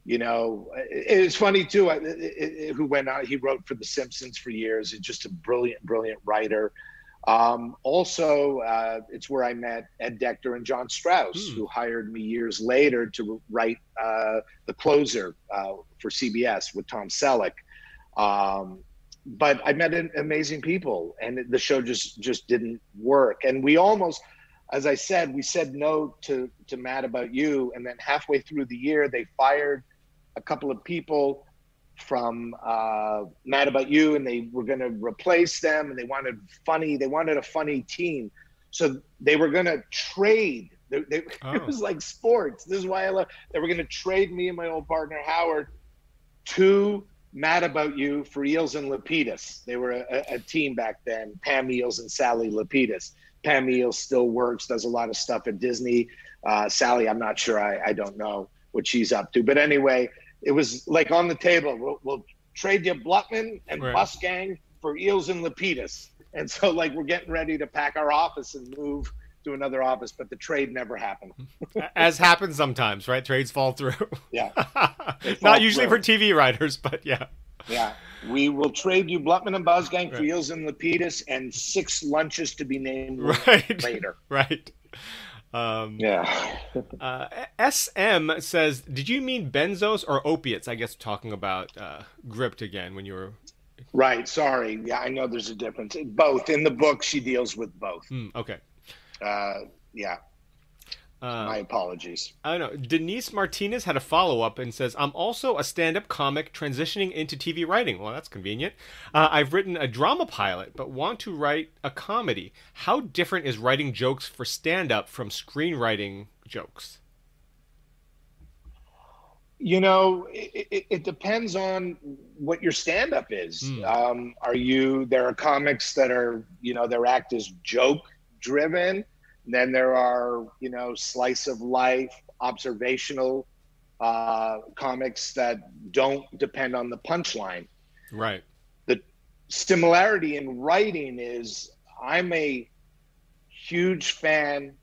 Speaker 2: you know it, it's funny too. I, it, it, who went on? He wrote for The Simpsons for years. He's just a brilliant, brilliant writer. Um, also, uh, it's where I met Ed Decter and John Strauss,
Speaker 1: Hmm.
Speaker 2: who hired me years later to write uh, the closer uh, for CBS with Tom Selleck. Um, but I met amazing people, and the show just just didn't work. And we almost, as I said, we said no to to Mad About You, and then halfway through the year, they fired a couple of people from uh, Mad About You, and they were going to replace them, and they wanted funny. They wanted a funny team, so they were going to trade. They, they,
Speaker 1: Oh. [laughs]
Speaker 2: It was like sports. This is why I love. They were going to trade me and my old partner Howard to Mad About You for Eells and Lapidus. They were a, a team back then. Pam Eells and Sally Lapidus. Pam Eells still works, does a lot of stuff at Disney. Uh, Sally, I'm not sure. I, I don't know what she's up to. But anyway, it was like on the table. We'll, we'll trade you Blutman and
Speaker 1: Right.
Speaker 2: Busgang for Eells and Lapidus. And so, like, we're getting ready to pack our office and move to another office, but the trade never happened. [laughs]
Speaker 1: As happens sometimes, right? Trades fall through.
Speaker 2: Yeah. [laughs]
Speaker 1: Not usually through. for TV writers, but yeah.
Speaker 2: Yeah. We will trade you Blutman and Busgang, right. Eells and Lapidus, and six lunches to be named [laughs] right. later.
Speaker 1: Right.
Speaker 2: Um, yeah. [laughs]
Speaker 1: uh, SM says, "Did you mean benzos or opiates?" I guess talking about uh, gripped again when you were.
Speaker 2: Right. Sorry. Yeah, I know there's a difference. Both in the book, she deals with both.
Speaker 1: Mm, okay.
Speaker 2: Uh, yeah. Uh, My apologies.
Speaker 1: I don't know. Denise Martinez had a follow up and says, I'm also a stand up comic transitioning into TV writing. Well, that's convenient. Uh, I've written a drama pilot, but want to write a comedy. How different is writing jokes for stand up from screenwriting jokes?
Speaker 2: You know, it, it, it depends on what your stand up is. Mm. Um, are you, there are comics that are, you know, their act is joke driven then there are, you know, slice of life, observational uh, comics that don't depend on the punchline.
Speaker 1: Right.
Speaker 2: The similarity in writing is I'm a huge fan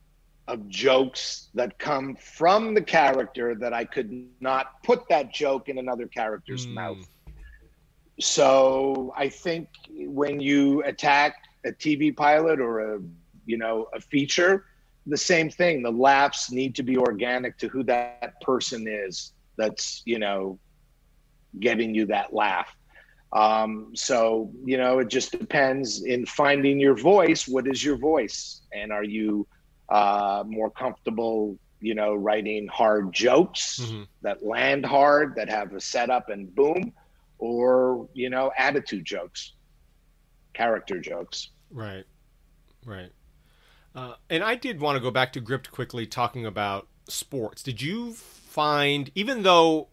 Speaker 2: of jokes that come from the character that I could not put that joke in another character's mm. mouth. So I think when you attack a TV pilot or a you know a feature the same thing. The laughs need to be organic to who that person is that's you know getting you that laugh. Um, so you know it just depends. In finding your voice what is your voice? And are you uh, more comfortable you know writing hard jokes mm-hmm. that land hard that have a setup and boom or you know attitude jokes character jokes?
Speaker 1: Right. Right uh, and I did want to go back to Gripped quickly, talking about sports. Did you find, even though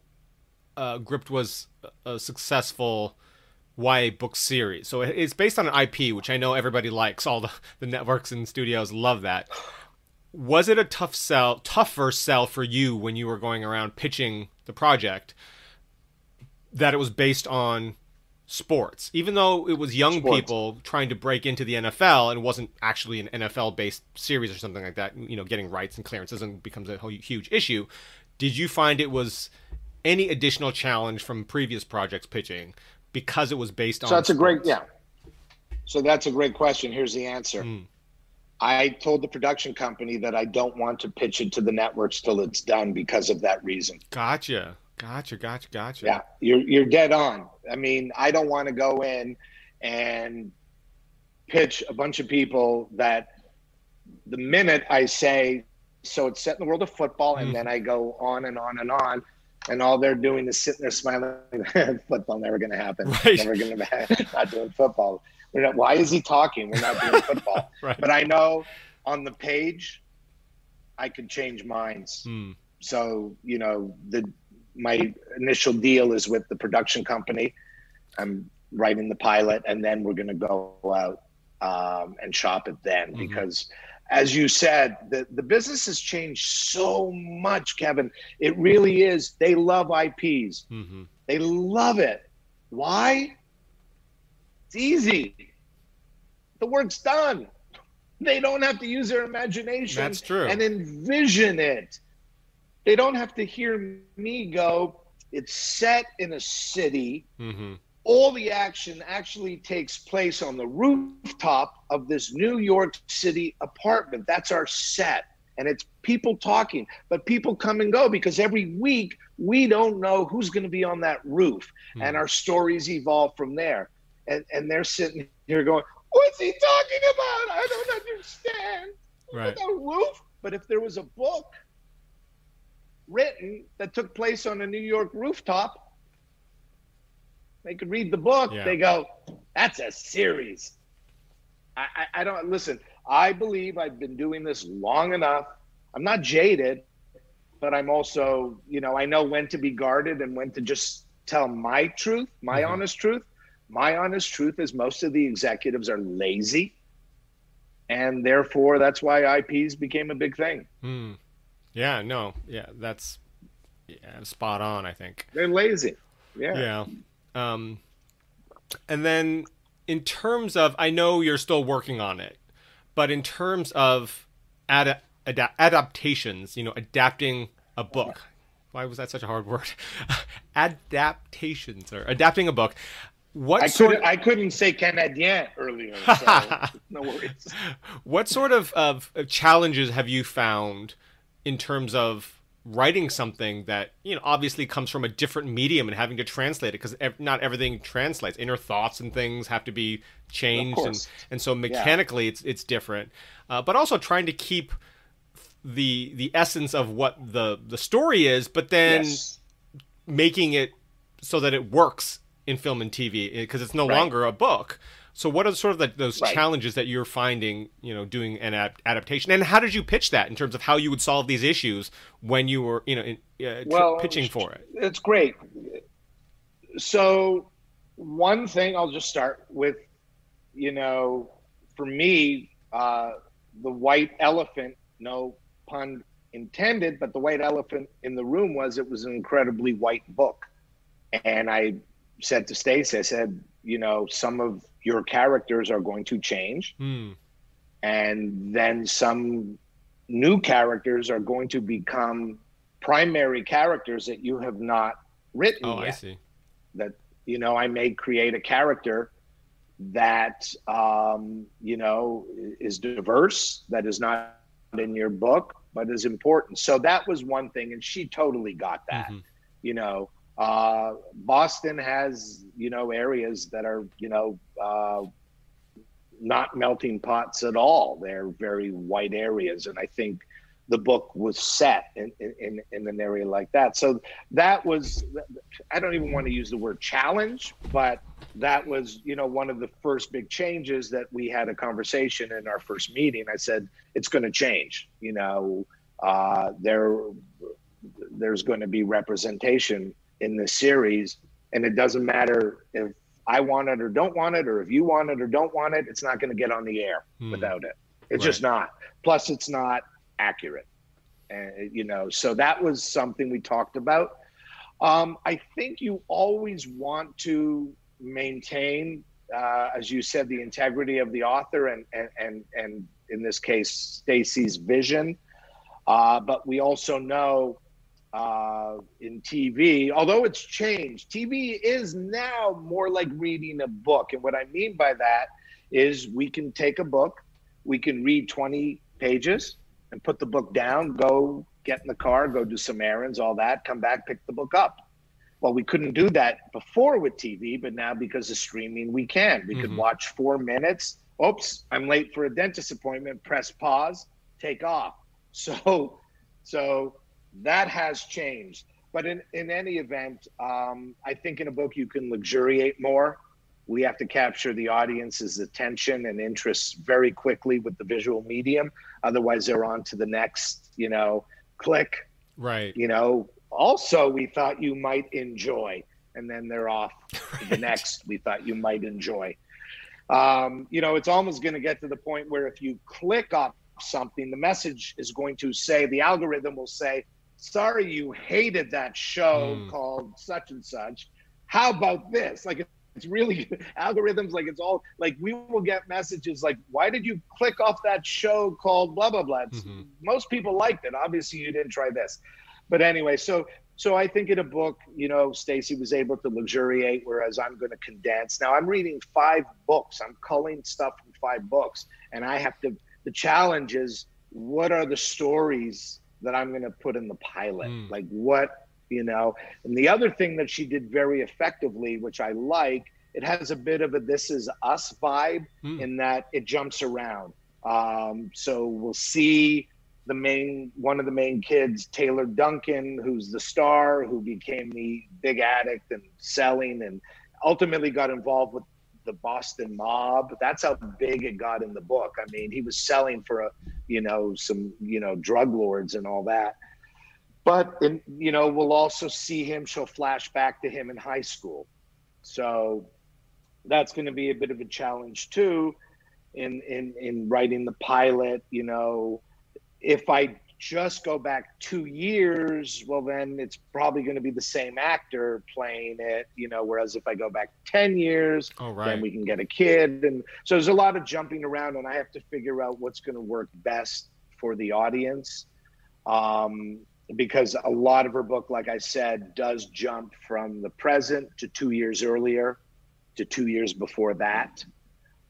Speaker 1: uh, Gripped was a successful YA book series, so it's based on an IP, which I know everybody likes. All the, the networks and studios love that. Was it a tough sell, tougher sell for you when you were going around pitching the project? That it was based on sports, even though it was young sports. people trying to break into the NFL and wasn't actually an NFL based series or something like that. You know, getting rights and clearances and becomes a huge issue. Did you find it was any additional challenge from previous projects pitching because it was based on?
Speaker 2: So that's sports? a great yeah. So that's a great question. Here's the answer. Mm. I told the production company that I don't want to pitch it to the networks till it's done because of that reason.
Speaker 1: Gotcha. Gotcha, gotcha, gotcha.
Speaker 2: Yeah, you're you're dead on. I mean, I don't want to go in and pitch a bunch of people that the minute I say so it's set in the world of football, and mm. then I go on and on and on, and all they're doing is sitting there smiling. [laughs] football never going to happen. [laughs] Right. Never going to be not doing football. We're not, why is he talking? We're not doing football. [laughs] right. But I know on the page, I could change minds. Mm. So you know the my initial deal is with the production company. I'm writing the pilot, and then we're going to go out um, and shop it then mm-hmm. because as you said, the, the business has changed so much, Kevin. It really is. They love IPs. Mm-hmm. They love it. Why? It's easy. The work's done. They don't have to use their imagination
Speaker 1: That's true.
Speaker 2: and envision it. They don't have to hear me go, it's set in a city. Mm-hmm. All the action actually takes place on the rooftop of this New York City apartment. That's our set. And it's people talking, but people come and go because every week we don't know who's going to be on that roof. Mm-hmm. And our stories evolve from there. And, and they're sitting here going, What's he talking about? I don't understand.
Speaker 1: Right.
Speaker 2: A roof. But if there was a book, written that took place on a New York rooftop. They could read the book. Yeah. They go, that's a series. I, I, I don't listen. I believe I've been doing this long enough. I'm not jaded, but I'm also, you know, I know when to be guarded and when to just tell my truth, my mm-hmm. honest truth. My honest truth is most of the executives are lazy. And therefore, that's why IPs became a big thing.
Speaker 1: Mm. Yeah, no, yeah, that's yeah, spot on. I think
Speaker 2: they're lazy. Yeah,
Speaker 1: yeah. Um, and then in terms of, I know you're still working on it, but in terms of ad- ad- adaptations, you know, adapting a book. Why was that such a hard word? [laughs] Adaptations or adapting a book.
Speaker 2: What I couldn't of... I couldn't say Canadien earlier. So [laughs] no worries.
Speaker 1: What sort of, of challenges have you found in terms of writing something that you know obviously comes from a different medium and having to translate it because ev- not everything translates inner thoughts and things have to be changed and and so mechanically yeah. it's it's different uh, but also trying to keep the the essence of what the the story is but then yes. making it so that it works in film and TV because it's no right. longer a book so, what are sort of the, those right. challenges that you're finding, you know, doing an ad- adaptation, and how did you pitch that in terms of how you would solve these issues when you were, you know, in, uh, well, pitching for it?
Speaker 2: It's great. So, one thing I'll just start with, you know, for me, uh, the white elephant, no pun intended, but the white elephant in the room was it was an incredibly white book, and I said to Stacy, I said, you know, some of your characters are going to change. Mm. And then some new characters are going to become primary characters that you have not written oh, yet. I see. That, you know, I may create a character that, um, you know, is diverse, that is not in your book, but is important. So that was one thing. And she totally got that, mm-hmm. you know. Uh, Boston has, you know, areas that are, you know, uh, not melting pots at all. They're very white areas, and I think the book was set in, in, in an area like that. So that was, I don't even want to use the word challenge, but that was, you know, one of the first big changes that we had a conversation in our first meeting. I said, it's going to change, you know, uh, there, there's going to be representation in the series, and it doesn't matter if I want it or don't want it, or if you want it or don't want it, it's not going to get on the air hmm. without it. It's right. just not. Plus, it's not accurate. And, you know, so that was something we talked about. Um, I think you always want to maintain, uh, as you said, the integrity of the author and and and, and in this case, Stacy's vision. Uh, but we also know uh, in TV, although it's changed. TV is now more like reading a book. And what I mean by that is we can take a book, we can read 20 pages and put the book down, go get in the car, go do some errands, all that, come back, pick the book up. Well, we couldn't do that before with TV, but now because of streaming, we can. We mm-hmm. could watch four minutes. Oops, I'm late for a dentist appointment. Press pause, take off. [laughs] So, so that has changed. But in, in any event, um, I think in a book you can luxuriate more. We have to capture the audience's attention and interest very quickly with the visual medium. Otherwise, they're on to the next, you know, click.
Speaker 1: Right.
Speaker 2: You know, also, we thought you might enjoy. And then they're off right. [laughs] to the next we thought you might enjoy. Um, you know, it's almost going to get to the point where if you click off something, the message is going to say, the algorithm will say, sorry you hated that show mm. called such and such. How about this? Like it's really [laughs] algorithms like it's all like we will get messages like why did you click off that show called blah blah blah mm-hmm. most people liked it obviously you didn't try this but anyway so so i think in a book you know stacy was able to luxuriate whereas i'm going to condense now i'm reading five books i'm culling stuff from five books and i have to the challenge is what are the stories that I'm going to put in the pilot. Mm. Like what, you know. And the other thing that she did very effectively, which I like, it has a bit of a "This Is Us" vibe mm. in that it jumps around. Um, so we'll see the main one of the main kids, Taylor Duncan, who's the star, who became the big addict and selling, and ultimately got involved with the Boston mob. That's how big it got in the book. I mean, he was selling for a, you know, some, you know, drug lords and all that. But, you know, we'll also see him, she'll flash back to him in high school. So that's going to be a bit of a challenge too in, in, in writing the pilot. You know, if I just go back two years, well, then it's probably going to be the same actor playing it, you know. Whereas if I go back 10 years,
Speaker 1: oh, right.
Speaker 2: then we can get a kid. And so there's a lot of jumping around, and I have to figure out what's going to work best for the audience. Um, because a lot of her book, like I said, does jump from the present to two years earlier to two years before that.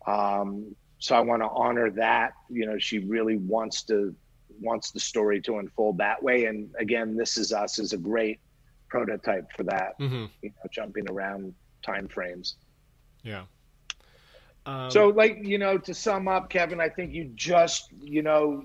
Speaker 2: Um, so I want to honor that. You know, she really wants to wants the story to unfold that way. And again, this is us is a great prototype for that. Mm-hmm. You know, jumping around time frames.
Speaker 1: Yeah.
Speaker 2: Um, so, like you know, to sum up, Kevin, I think you just you know,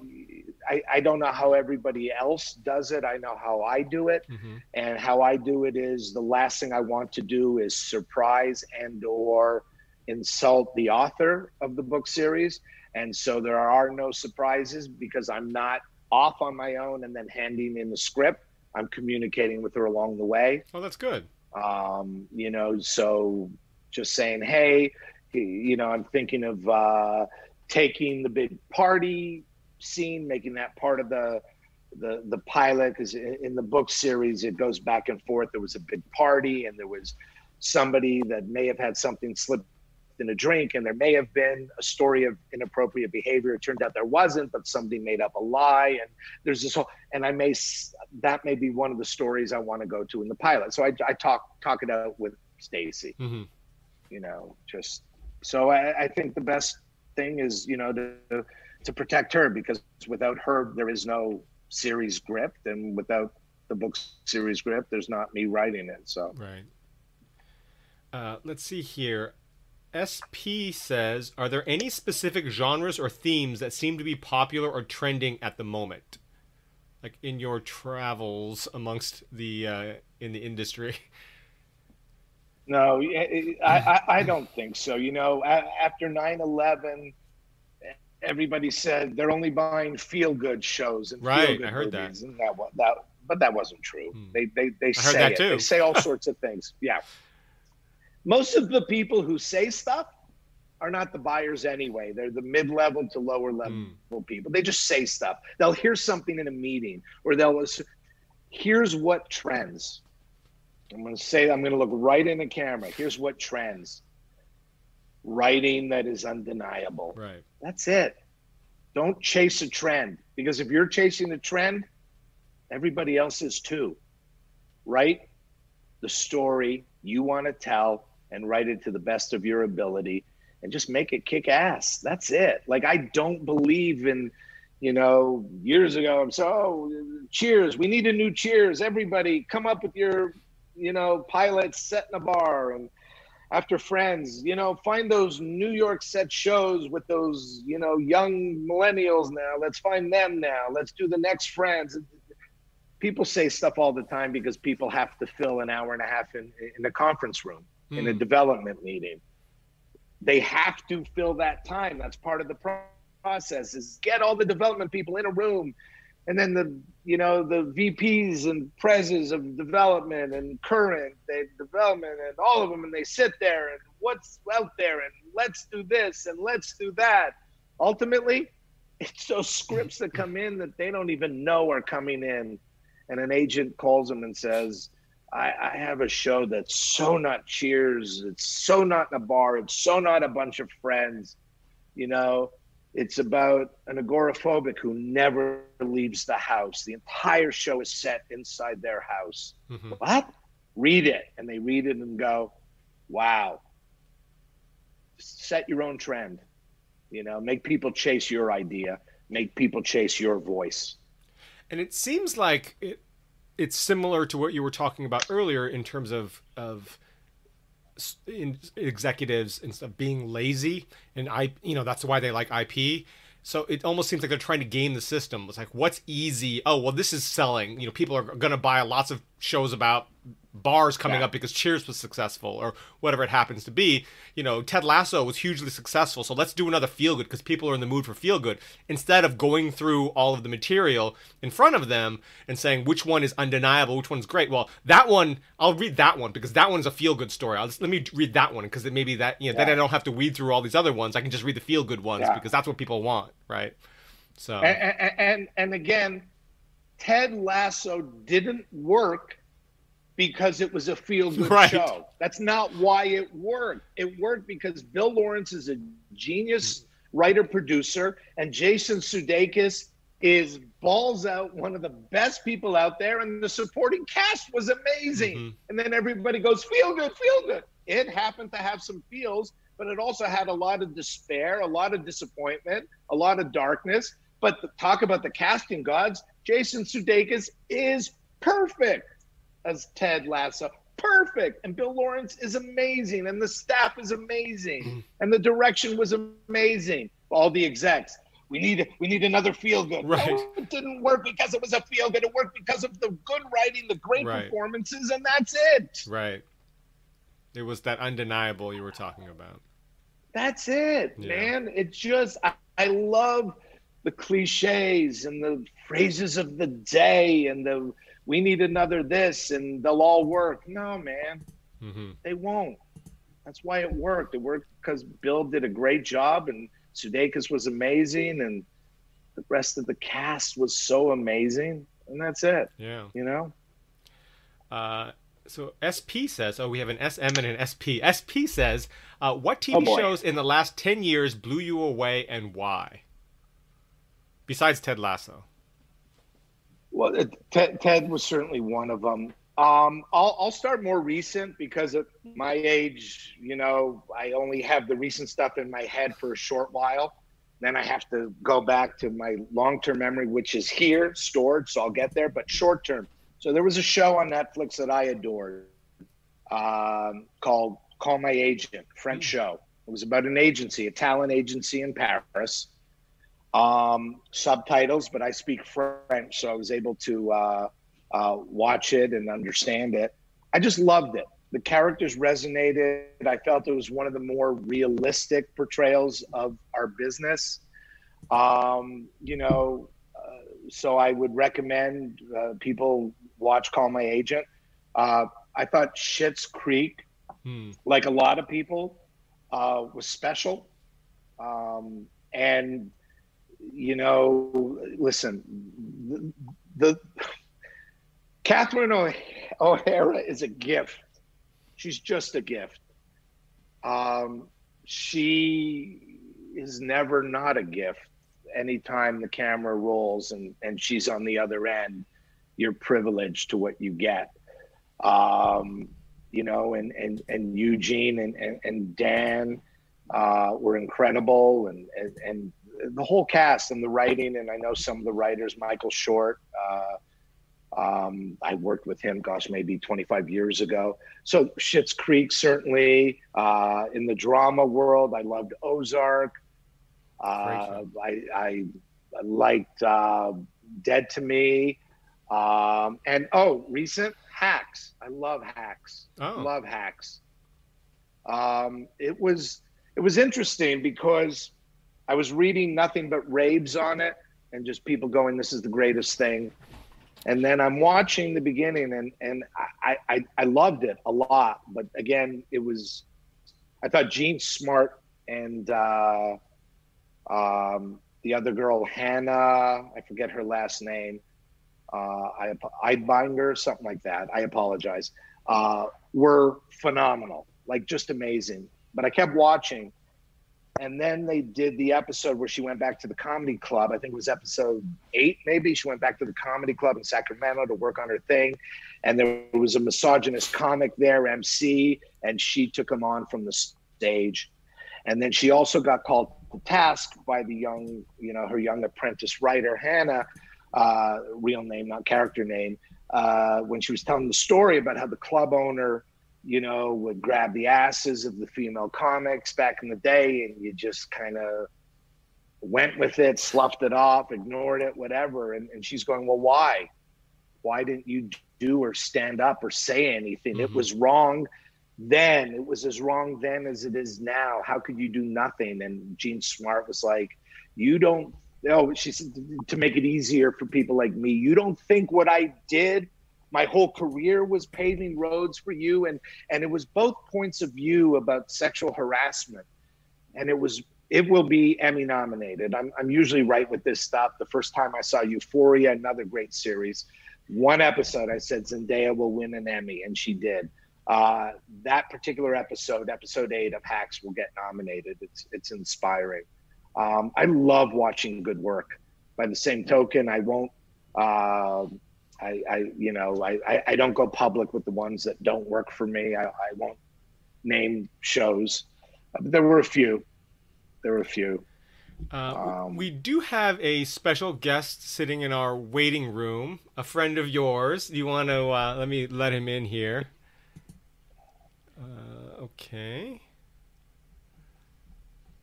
Speaker 2: I I don't know how everybody else does it. I know how I do it, mm-hmm. and how I do it is the last thing I want to do is surprise and or insult the author of the book series. And so there are no surprises because I'm not off on my own and then handing in the script. I'm communicating with her along the way.
Speaker 1: Oh, that's good.
Speaker 2: Um, you know, so just saying, hey, you know, I'm thinking of uh, taking the big party scene, making that part of the the the pilot because in the book series it goes back and forth. There was a big party and there was somebody that may have had something slip in a drink and there may have been a story of inappropriate behavior. It turned out there wasn't but somebody made up a lie and there's this whole and i may that may be one of the stories i want to go to in the pilot. So i, I talk talk it out with stacy. Mm-hmm. you know just so I, I think the best thing is you know to to protect her because without her there is no series grip and without the book series grip there's not me writing it so.
Speaker 1: Right. Uh, let's see here SP says, "Are there any specific genres or themes that seem to be popular or trending at the moment, like in your travels amongst the uh, in the industry?" [laughs]
Speaker 2: No, I, I, I don't think so. You know, after 9-11, everybody said they're only buying feel good shows and
Speaker 1: right. I heard movies,
Speaker 2: that. And that, that, but that wasn't true. Hmm. They they they say it. Too. They say all [laughs] sorts of things. Yeah most of the people who say stuff are not the buyers anyway. They're the mid-level to lower level mm. people. They just say stuff. They'll hear something in a meeting or they'll here's what trends. I'm going to say I'm going to look right in the camera. Here's what trends. Writing that is undeniable.
Speaker 1: Right.
Speaker 2: That's it. Don't chase a trend because if you're chasing a trend, everybody else is too. Right? The story you want to tell and write it to the best of your ability and just make it kick ass. That's it. Like I don't believe in, you know, years ago I'm so oh, cheers. We need a new cheers. Everybody come up with your, you know, pilots set in a bar and after friends, you know, find those New York set shows with those, you know, young millennials now. Let's find them now. Let's do the next friends. People say stuff all the time because people have to fill an hour and a half in, in a conference room mm. in a hmm. development meeting. They have to fill that time. That's part of the process is get all the development people in a room and then the you know the VPs and presidents of development and current they development and all of them and they sit there and what's out there and let's do this and let's do that. Ultimately, it's those scripts that come in that they don't even know are coming in, and an agent calls them and says, I, I, have a show that's so not cheers. It's so not in a bar. It's so not a bunch of friends. You know, it's about an agoraphobic who never leaves the house. The entire show is set inside their house. Mm-hmm. What? Read it. And they read it and go, wow. Set your own trend. You know, make people chase your idea, make people chase your voice.
Speaker 1: And it seems like it, it's similar to what you were talking about earlier in terms of of in executives instead of being lazy and I you know that's why they like IP. So it almost seems like they're trying to game the system. It's like what's easy? Oh, well this is selling. You know, people are going to buy lots of shows about bars coming yeah. up because Cheers was successful or whatever it happens to be. You know, Ted Lasso was hugely successful, so let's do another feel good because people are in the mood for feel good instead of going through all of the material in front of them and saying which one is undeniable, which one's great. Well, that one I'll read that one because that one's a feel good story. I'll just, let me read that one because it maybe that you know yeah. then I don't have to weed through all these other ones. I can just read the feel good ones yeah. because that's what people want, right? So
Speaker 2: and, and and, and again Ted Lasso didn't work because it was a feel good
Speaker 1: Right.
Speaker 2: show. That's not why it worked. It worked because Bill Lawrence is a genius writer producer, and Jason Sudeikis is balls out one of the best people out there, and the supporting cast was amazing.
Speaker 1: Mhm.
Speaker 2: And then everybody goes, feel good, feel good. It happened to have some feels, but it also had a lot of despair, a lot of disappointment, a lot of darkness. But the, talk about the casting gods. Jason Sudeikis is perfect as Ted Lasso. Perfect. And Bill Lawrence is amazing. And the staff is amazing. Mm-hmm. And the direction was amazing. All the execs. We need we need another feel good.
Speaker 1: Right.
Speaker 2: No, it didn't work because it was a feel good. It worked because of the good writing, the great
Speaker 1: Right.
Speaker 2: performances, and that's it.
Speaker 1: Right. It was that undeniable you were talking about.
Speaker 2: That's it,
Speaker 1: Yeah.
Speaker 2: man. It just I, I love the cliches and the phrases of the day and the we need another this and they'll all work. No, man,
Speaker 1: hmm
Speaker 2: they won't. That's why it worked. It worked because Bill did a great job and Sudeikis was amazing and the rest of the cast was so amazing. And that's it,
Speaker 1: Yeah.
Speaker 2: you know?
Speaker 1: Uh, so SP says, oh, we have an SM and an SP. SP says, uh, what TV
Speaker 2: Oh,
Speaker 1: shows in the last 10 years blew you away and why? Besides Ted Lasso.
Speaker 2: Well, Ted, Ted was certainly one of them. Um, I'll, I'll start more recent because at my age, you know, I only have the recent stuff in my head for a short while. Then I have to go back to my long term memory, which is here stored. So I'll get there, but short term. So there was a show on Netflix that I adored um, called Call My Agent, French show. It was about an agency, a talent agency in Paris um, subtitles, but I speak French, so I was able to uh, uh, watch it and understand it. I just loved it. The characters resonated. I felt it was one of the more realistic portrayals of our business. Um, you know, uh, so I would recommend uh, people watch Call My Agent. Uh, I thought Schitt's Creek
Speaker 1: Hmm.
Speaker 2: like a lot of people, uh, was special. Um, and, you know, listen, the, the Catherine O'Hara is a gift. She's just a gift. Um, she is never not a gift. Anytime the camera rolls and, and she's on the other end, you're privileged to what you get. Um, you know, and and and Eugene and and, and Dan uh, were incredible, and, and and the whole cast and the writing, and I know some of the writers, Michael Short. Uh, um, I worked with him, gosh, maybe 25 years ago. So Schitt's Creek, certainly. Uh, in the drama world, I loved Ozark. Uh, I, I, liked uh, Dead to Me. Um, and oh, recent Hacks. I love Hacks.
Speaker 1: Oh.
Speaker 2: Love Hacks. Um, it was it was interesting because I was reading nothing but raves on it and just people going, "This is the greatest thing." And then I'm watching the beginning, and and I I, I loved it a lot. But again, it was I thought Jean Smart and uh, um, the other girl Hannah, I forget her last name uh, I, Eidbinder, something like that. I apologize. Uh, were phenomenal, like just amazing. But I kept watching, and then they did the episode where she went back to the comedy club. I think it was episode eight, maybe. She went back to the comedy club in Sacramento to work on her thing, and there was a misogynist comic there, MC, and she took him on from the stage. And then she also got called to task by the young, you know, her young apprentice writer Hannah uh, real name, not character name, uh, when she was telling the story about how the club owner, you know, would grab the asses of the female comics back in the day, and you just kind of went with it, sloughed it off, ignored it, whatever. And, and she's going, well, why? Why didn't you do or stand up or say anything? It
Speaker 1: Mhm.
Speaker 2: was wrong then. It was as wrong then as it is now. How could you do nothing? And Jean Smart was like, you don't oh, she said to make it easier for people like me. You don't think what I did, my whole career was paving roads for you, and and it was both points of view about sexual harassment, and it was it will be Emmy nominated. I'm, I'm usually right with this stuff. The first time I saw Euphoria, another great series, one episode, I said Zendaya will win an Emmy, and she did. Uh, that particular episode, episode eight of Hacks, will get nominated. It's it's inspiring. Um, I love watching good work. By the same token, I won't. Uh, I, I, you know, I, I don't go public with the ones that don't work for me. I, I won't name shows. But There were a few. There were a few.
Speaker 1: Uh, um, we do have a special guest sitting in our waiting room, a friend of yours. Do you want to uh, let me let him in here? Uh, okay.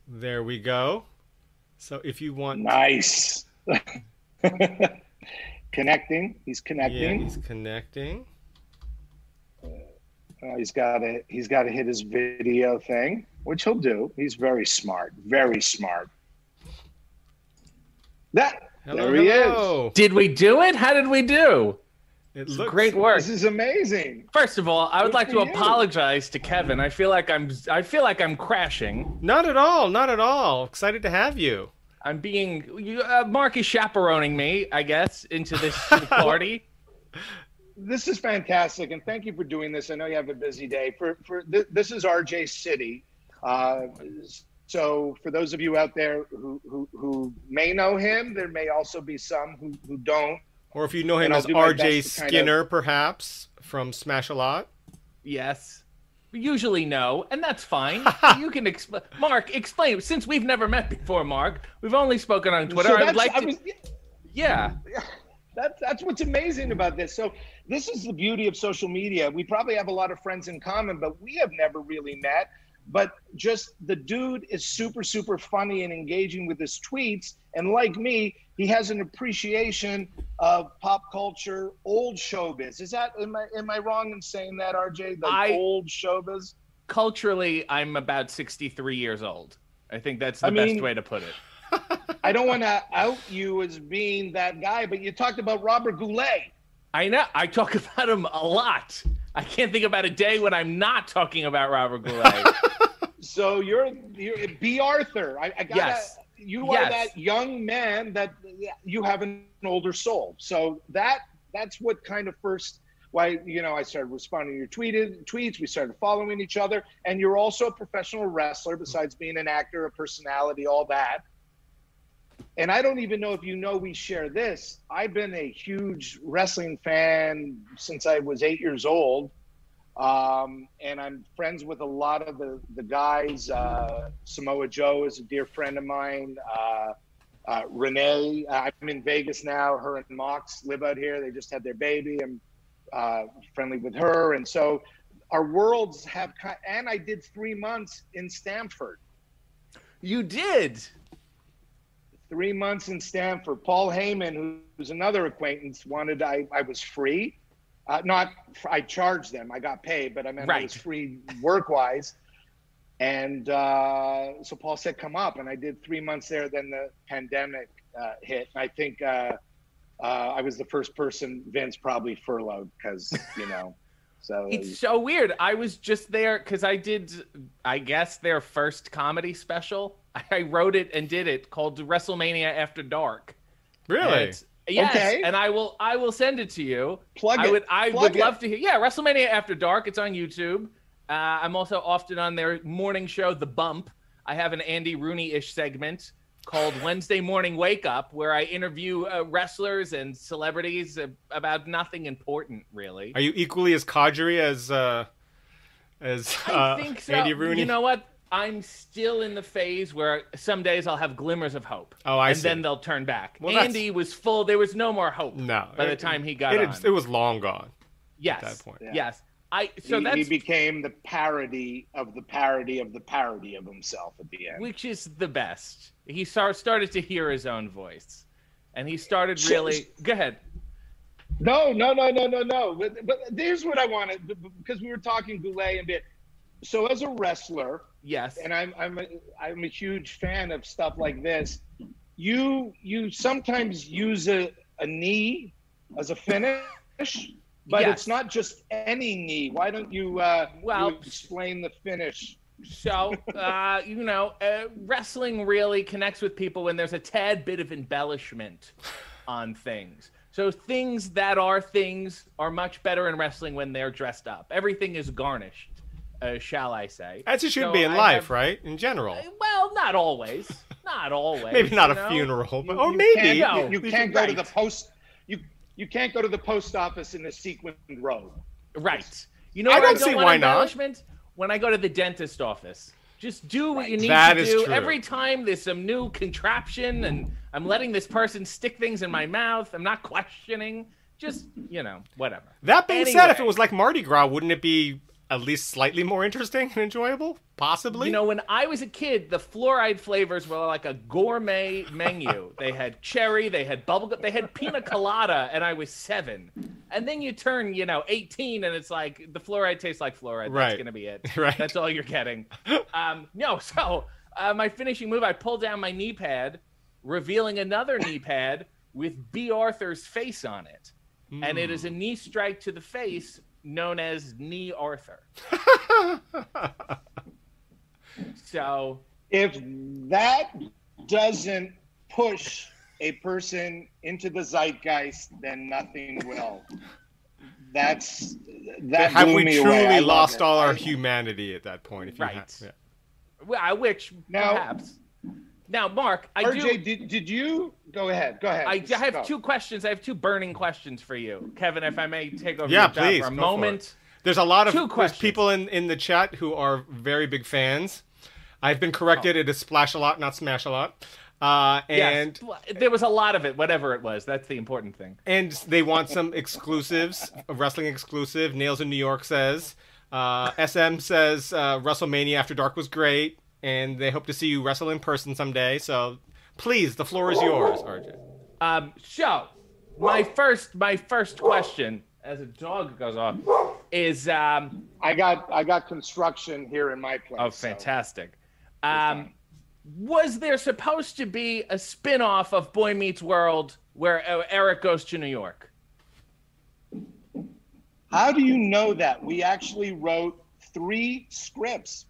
Speaker 1: There we go. So if you want.
Speaker 2: Nice. [laughs] connecting. He's connecting.
Speaker 1: Yeah, he's connecting.
Speaker 2: Uh, he's got to he's got to hit his video thing, which he'll do. He's very smart, very smart. That hello, there he hello.
Speaker 3: is. Did we do it? How did we do?
Speaker 1: It looks
Speaker 3: great work.
Speaker 2: This is amazing.
Speaker 3: First of all, I would Good like to you. apologize to Kevin. I feel like I'm I feel like I'm crashing.
Speaker 1: Not at all. Not at all. Excited to have you.
Speaker 3: I'm being you, uh, Mark is chaperoning me, I guess, into this [laughs] party.
Speaker 2: this is fantastic, and thank you for doing this. I know you have a busy day. For for th- this is RJ City. Uh, so for those of you out there who, who, who may know him, there may also be some who, who don't.
Speaker 1: Or if you know him as RJ Skinner, of... perhaps from Smash a Lot.
Speaker 3: Yes. Usually no, and that's fine. [laughs] you can explain. Mark, explain. Since we've never met before, Mark, we've only spoken on Twitter. So I'd like to. Was... yeah. [laughs]
Speaker 2: That's that's what's amazing about this. So this is the beauty of social media. We probably have a lot of friends in common, but we have never really met but just the dude is super super funny and engaging with his tweets and like me he has an appreciation of pop culture old showbiz is that am i am i wrong in saying that rj the I, old showbiz
Speaker 3: culturally i'm about 63 years old i think that's the I best mean, way to put it [laughs]
Speaker 2: i don't want to out you as being that guy but you talked about robert goulet
Speaker 3: i know i talk [laughs] about him a lot I can't think about a day when I'm not talking about Robert Goulet. [laughs]
Speaker 2: so you're you're Bea Arthur. I, I gotta. Yes. You are that young man that you have an older soul. So that that's what kind of first why you know I started responding to your tweeted tweets. We started following each other, and you're also a professional wrestler. Besides being an actor, a personality, all that and I don't even know if you know we share this. I've been a huge wrestling fan since I was eight years old. Um, and I'm friends with a lot of the, the guys. Uh, Samoa Joe is a dear friend of mine. Uh, uh, Renee, I'm in Vegas now. Her and Mox live out here. They just had their baby. I'm uh, friendly with her. And so our worlds have, and I did three months in Stamford.
Speaker 3: You did?
Speaker 2: three months in Stamford. Paul Heyman, who's another acquaintance, wanted I, I was free. Uh, not I charged them. I got paid, but I meant right. I was free work wise. And uh, so Paul said, "Come up," and I did three months there. Then the pandemic uh, hit. I think uh, uh, I was the first person Vince probably furloughed because you know. [laughs] So
Speaker 3: it's so weird. I was just there because I did, I guess, their first comedy special [laughs] I wrote it and did it called WrestleMania After Dark.
Speaker 1: Really?
Speaker 3: And, yes, okay. and I will I will send it to you. Plug it. I would. I Plug would it. love to hear. Yeah, WrestleMania After Dark. It's on YouTube. Uh, I'm also often on their morning show, The Bump. I have an Andy Rooney-ish segment called Wednesday Morning Wake Up, where I interview uh, wrestlers and celebrities uh, about nothing important, really.
Speaker 1: Are you equally as codgery as uh, as I uh, think so. Andy Rooney?
Speaker 3: You know what? I'm still in the phase where some days I'll have glimmers of hope.
Speaker 1: Oh, I
Speaker 3: and
Speaker 1: see.
Speaker 3: then they'll turn back. Well, Andy was full. There was no more hope.
Speaker 1: No,
Speaker 3: by the time he got
Speaker 1: it,
Speaker 3: on,
Speaker 1: it was long gone.
Speaker 3: Yes. At that point. Yeah. Yes. I so
Speaker 2: he,
Speaker 3: that's
Speaker 2: he became the parody of the parody of the parody of himself at the end,
Speaker 3: which is the best. He started to hear his own voice, and he started really. Go ahead.
Speaker 2: No, no, no, no, no, no. But, but here's what I wanted because we were talking Goulet and bit. So as a wrestler,
Speaker 3: Yes.
Speaker 2: And I'm I'm a, I'm a huge fan of stuff like this. You you sometimes use a, a knee as a finish, but yes. it's not just any knee. Why don't you uh,
Speaker 3: well
Speaker 2: you explain the finish?
Speaker 3: So, uh, you know, uh, wrestling really connects with people when there's a tad bit of embellishment on things. So, things that are things are much better in wrestling when they're dressed up. Everything is garnished, uh, shall I say.
Speaker 1: As it should so be in I life, have, right? In general. Uh,
Speaker 3: well, not always. Not [laughs] always.
Speaker 1: maybe not a know? funeral, but, or maybe.
Speaker 2: Can't, no, you, you can't go right. to the post. You you can't go to the post office in a sequined robe.
Speaker 3: Right. You know, I don't, I don't see why not when I go to the dentist office. Just do what you need that to do. True. Every time there's some new contraption and I'm letting this person stick things in my mouth, I'm not questioning. Just, you know, whatever.
Speaker 1: That being anyway, said, if it was like Mardi Gras, wouldn't it be at least slightly more interesting and enjoyable? Possibly.
Speaker 3: You know, when I was a kid, the fluoride flavors were like a gourmet menu. [laughs] they had cherry, they had bubblegum, they had pina colada, and I was seven. And then you turn, you know, 18, and it's like the fluoride tastes like fluoride. Right. That's going to be it. [laughs] Right. That's all you're getting. [laughs] um, no, so uh, my finishing move, I pulled down my knee pad, revealing another knee pad with Bea Arthur's face on it. Mm. And it is a knee strike to the face known as Knee Arthur. [laughs] so.
Speaker 2: If that doesn't push a person into the zeitgeist, then nothing will. That's that.
Speaker 1: Have we truly lost all our humanity at that point?
Speaker 3: If you right. Have, yeah. Well, I wish now, perhaps. Now, Mark, I
Speaker 2: RJ,
Speaker 3: do.
Speaker 2: Did, did you go ahead? Go ahead.
Speaker 3: I, I have go. two questions. I have two burning questions for you, Kevin. If I may take over
Speaker 1: yeah,
Speaker 3: your
Speaker 1: please,
Speaker 3: for a moment. For
Speaker 1: there's a lot of people in, in the chat who are very big fans. I've been corrected. Oh. It is splash a lot, not smash a lot. Uh, and
Speaker 3: yes, there was a lot of it, whatever it was. That's the important thing.
Speaker 1: And they want some exclusives, wrestling exclusive. Nails in New York says. Uh, SM says uh, WrestleMania After Dark was great, and they hope to see you wrestle in person someday. So please, the floor is yours, RJ.
Speaker 3: Um, so my first, my first question, as a dog goes off, is um,
Speaker 2: I got I got construction here in my place.
Speaker 3: Oh, fantastic. So. Um, was there supposed to be a spin-off of Boy Meets World where uh, Eric goes to New York?
Speaker 2: How do you know that? We actually wrote three scripts.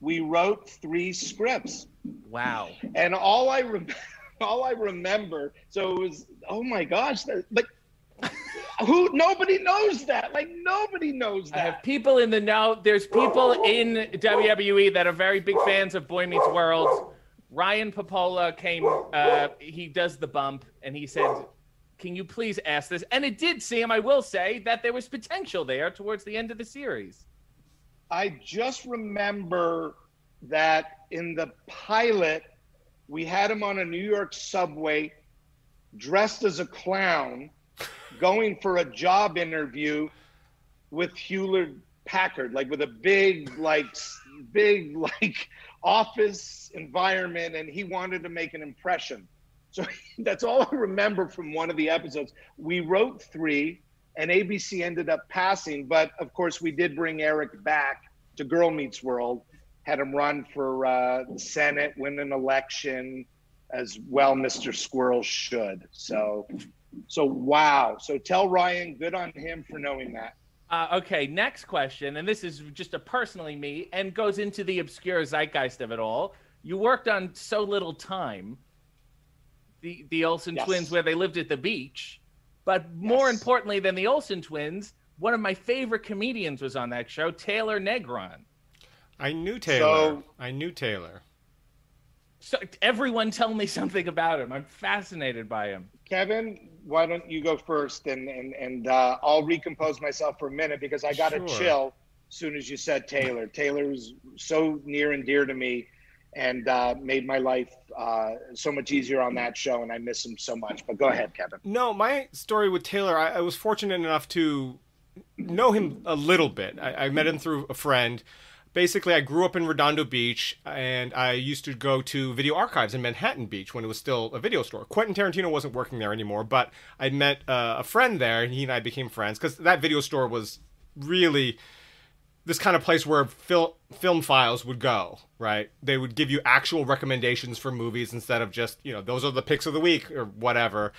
Speaker 2: We wrote three scripts.
Speaker 3: Wow.
Speaker 2: And all I re- [laughs] all I remember, so it was, oh my gosh, like who nobody knows that. Like nobody knows that. I
Speaker 3: have people in the know. There's people in WWE that are very big fans of Boy Meets World. Ryan Pappolla came. Uh, he does the bump, and he said, "Can you please ask this?" And it did seem, I will say, that there was potential there towards the end of the series.
Speaker 2: I just remember that in the pilot, we had him on a New York subway, dressed as a clown going for a job interview with Hewlett Packard, like with a big, like, big, [laughs] like office environment, and he wanted to make an impression. So [laughs] that's all I remember from one of the episodes. We wrote three, and ABC ended up passing, but of course, we did bring Eric back to Girl Meets World, had him run for uh, the Senate, win an election, as well, Mr. Squirrel should. So so wow. So tell Ryan, good on him for knowing that.
Speaker 3: Uh, okay, next question, and this is just a personally me and goes into the obscure zeitgeist of it all. You worked on so little time, the the Olsen yes. twins, where they lived at the beach, but more yes. importantly than the Olsen twins, one of my favorite comedians was on that show, Taylor Negron.
Speaker 1: I knew Taylor. So, I knew Taylor.
Speaker 3: So everyone tell me [laughs] something about him. I'm fascinated by him.
Speaker 2: Kevin, why don't you go first and and and uh, I'll recompose myself for a minute because I got sure. a chill as soon as you said Taylor. Taylor was so near and dear to me and uh, made my life uh, so much easier on that show, and I miss him so much. But go ahead, Kevin.
Speaker 1: No, my story with Taylor, I, I was fortunate enough to know him a little bit. I, I met him through a friend basically I grew up in Redondo Beach and I used to go to video archives in Manhattan Beach when it was still a video store. Quentin Tarantino wasn't working there anymore, but I met uh, a friend there and he and I became friends because that video store was really this kind of place where fil- film files would go, right? They would give you actual recommendations for movies instead of just, you know, those are the picks of the week or whatever.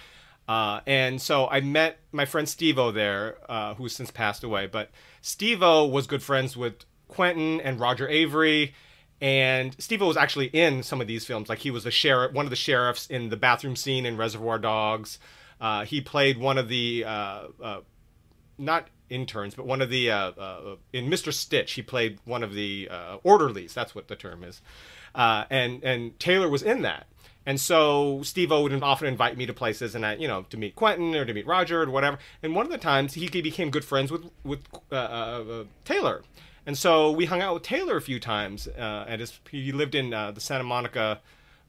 Speaker 1: Uh, and so I met my friend Stevo there, uh, who's since passed away. But Stevo was good friends with Quentin and Roger Avary. And Steve was actually in some of these films. Like he was the sheriff, one of the sheriffs in the bathroom scene in Reservoir Dogs. Uh, he played one of the uh, uh, not interns, but one of the uh, uh, in Mr. Stitch. He played one of the uh, orderlies. That's what the term is. and and Taylor was in that. And so Steve O would often invite me to places and I, you know, to meet Quentin or to meet Roger or whatever. And one of the times he became good friends with with Taylor. And so we hung out with Taylor a few times. Uh, and his, he lived in uh, the Santa Monica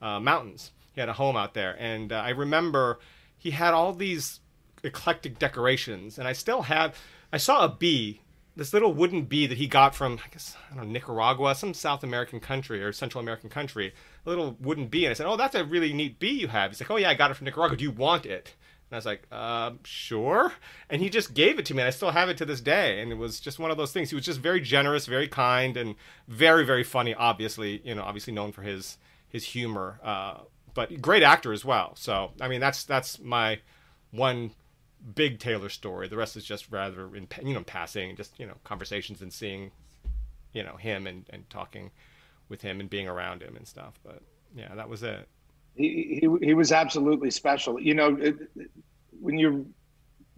Speaker 1: uh, mountains. He had a home out there, and uh, I remember he had all these eclectic decorations. And I still have. I saw a bee, this little wooden bee that he got from I guess I don't know Nicaragua, some South American country or Central American country. A little wooden bee, and I said, "Oh, that's a really neat bee you have." He's like, "Oh yeah, I got it from Nicaragua. Do you want it?" And I was like, uh, sure. And he just gave it to me, and I still have it to this day. And it was just one of those things. He was just very generous, very kind, and very, very funny. Obviously, you know, obviously known for his his humor, uh, but great actor as well. So, I mean, that's that's my one big Taylor story. The rest is just rather in you know passing, just you know conversations and seeing, you know, him and and talking with him and being around him and stuff. But yeah, that was it
Speaker 2: he, he, he was absolutely special. You know, it, when you're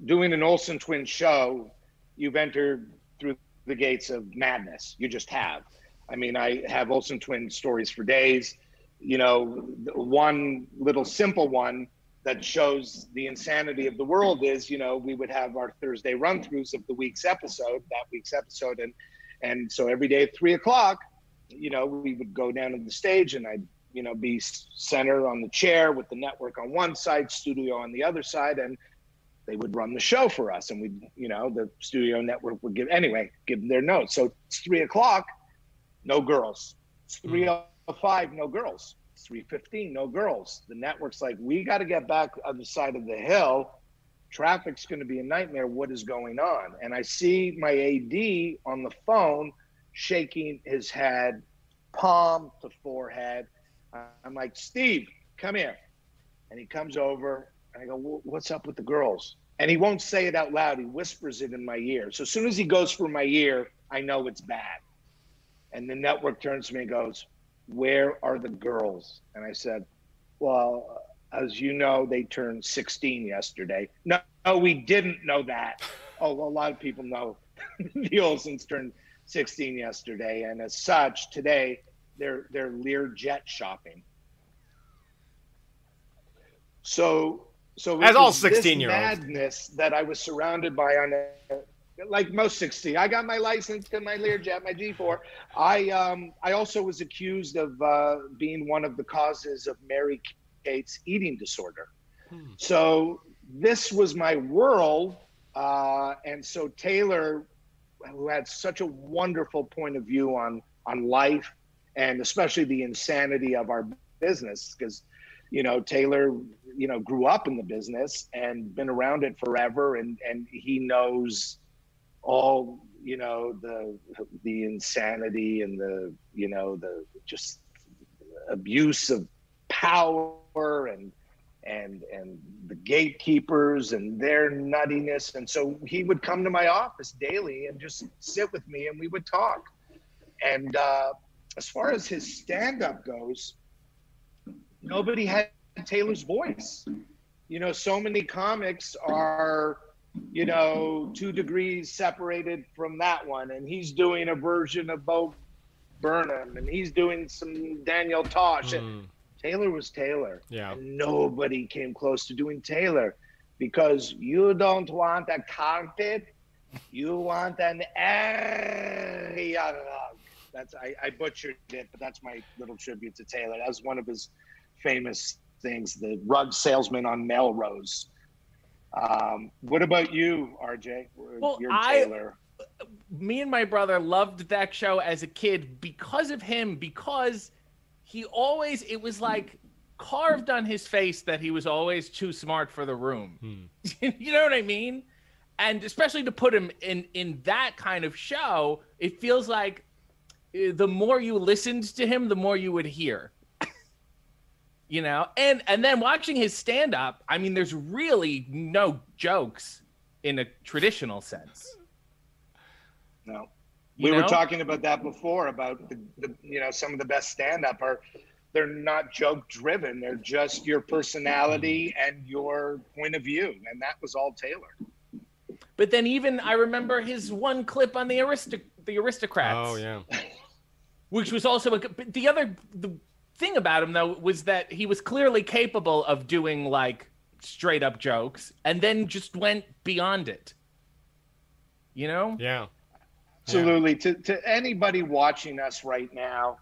Speaker 2: doing an Olsen twin show, you've entered through the gates of madness. You just have. I mean, I have Olsen twin stories for days. You know, one little simple one that shows the insanity of the world is, you know, we would have our Thursday run throughs of the week's episode, that week's episode, and and so every day at three o'clock, you know, we would go down to the stage and I'd you know, be center on the chair with the network on one side, studio on the other side, and they would run the show for us. And we'd you know, the studio network would give anyway, give their notes. So it's three o'clock, no girls. It's hmm. three oh five, no girls. It's three fifteen, no girls. The network's like, we got to get back on the side of the hill. Traffic's going to be a nightmare. What is going on? And I see my AD on the phone shaking his head, palm to forehead I'm like, Steve, come here. And he comes over and I go, what's up with the girls? And he won't say it out loud. He whispers it in my ear. So as soon as he goes for my ear, I know it's bad. And the network turns to me and goes, where are the girls? And I said, well, as you know, they turned 16 yesterday. No, no we didn't know that. [laughs] Oh, well, a lot of people know [laughs] the Olsens turned 16 yesterday. And as such, today, they're they're Learjet shopping. So so
Speaker 1: as all sixteen year olds
Speaker 2: madness that I was surrounded by on a, like most 16 i got my license and my learjet my g4 i um i also was accused of uh, being one of the causes of mary kate's eating disorder. Hmm. so this was my world uh, and so taylor who had such a wonderful point of view on on life and especially the insanity of our business because you know taylor you know grew up in the business and been around it forever and and he knows all you know the the insanity and the you know the just abuse of power and and and the gatekeepers and their nuttiness and so he would come to my office daily and just sit with me and we would talk and uh as far as his stand up goes, nobody had Taylor's voice. You know, so many comics are, you know, two degrees separated from that one. And he's doing a version of Bo Burnham and he's doing some Daniel Tosh. Mm. Taylor was Taylor.
Speaker 1: Yeah.
Speaker 2: And nobody came close to doing Taylor because you don't want a carpet, you want an area rug. that's I, I butchered it, but that's my little tribute to Taylor. That was one of his famous things, the rug salesman on Melrose. Um, what about you, RJ?
Speaker 3: Well, You're Taylor. I, me and my brother loved that show as a kid because of him, because he always, it was like carved on his face that he was always too smart for the room. Hmm. [laughs] you know what I mean? And especially to put him in in that kind of show, it feels like the more you listened to him, the more you would hear. You know, and and then watching his stand up, I mean, there's really no jokes in a traditional sense.
Speaker 2: No. we know? were talking about that before about the, the you know some of the best stand up are they're not joke driven they're just your personality and your point of view and that was all taylor
Speaker 3: but then even i remember his one clip on the aristoc- the aristocrats
Speaker 1: oh yeah
Speaker 3: which was also a the other the thing about him though was that he was clearly capable of doing like straight up jokes and then just went beyond it you know
Speaker 1: yeah
Speaker 2: absolutely yeah. to, to anybody watching us right now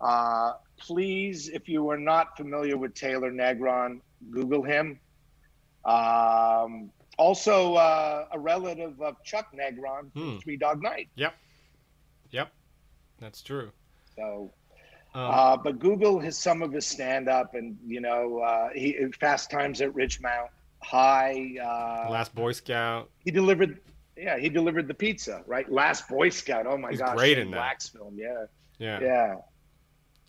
Speaker 2: uh, please, if you are not familiar with Taylor Negron, Google him. Um, also, uh, a relative of Chuck Negron, hmm. Three Dog Night.
Speaker 1: Yep. Yep. That's true.
Speaker 2: So, um, uh, but Google has some of his stand up and, you know, uh, he Fast Times at Ridgemont High. Uh,
Speaker 1: Last Boy Scout.
Speaker 2: He delivered, yeah, he delivered the pizza, right? Last Boy Scout. Oh my
Speaker 1: He's
Speaker 2: gosh.
Speaker 1: great in
Speaker 2: that. film. Yeah.
Speaker 1: Yeah.
Speaker 2: Yeah.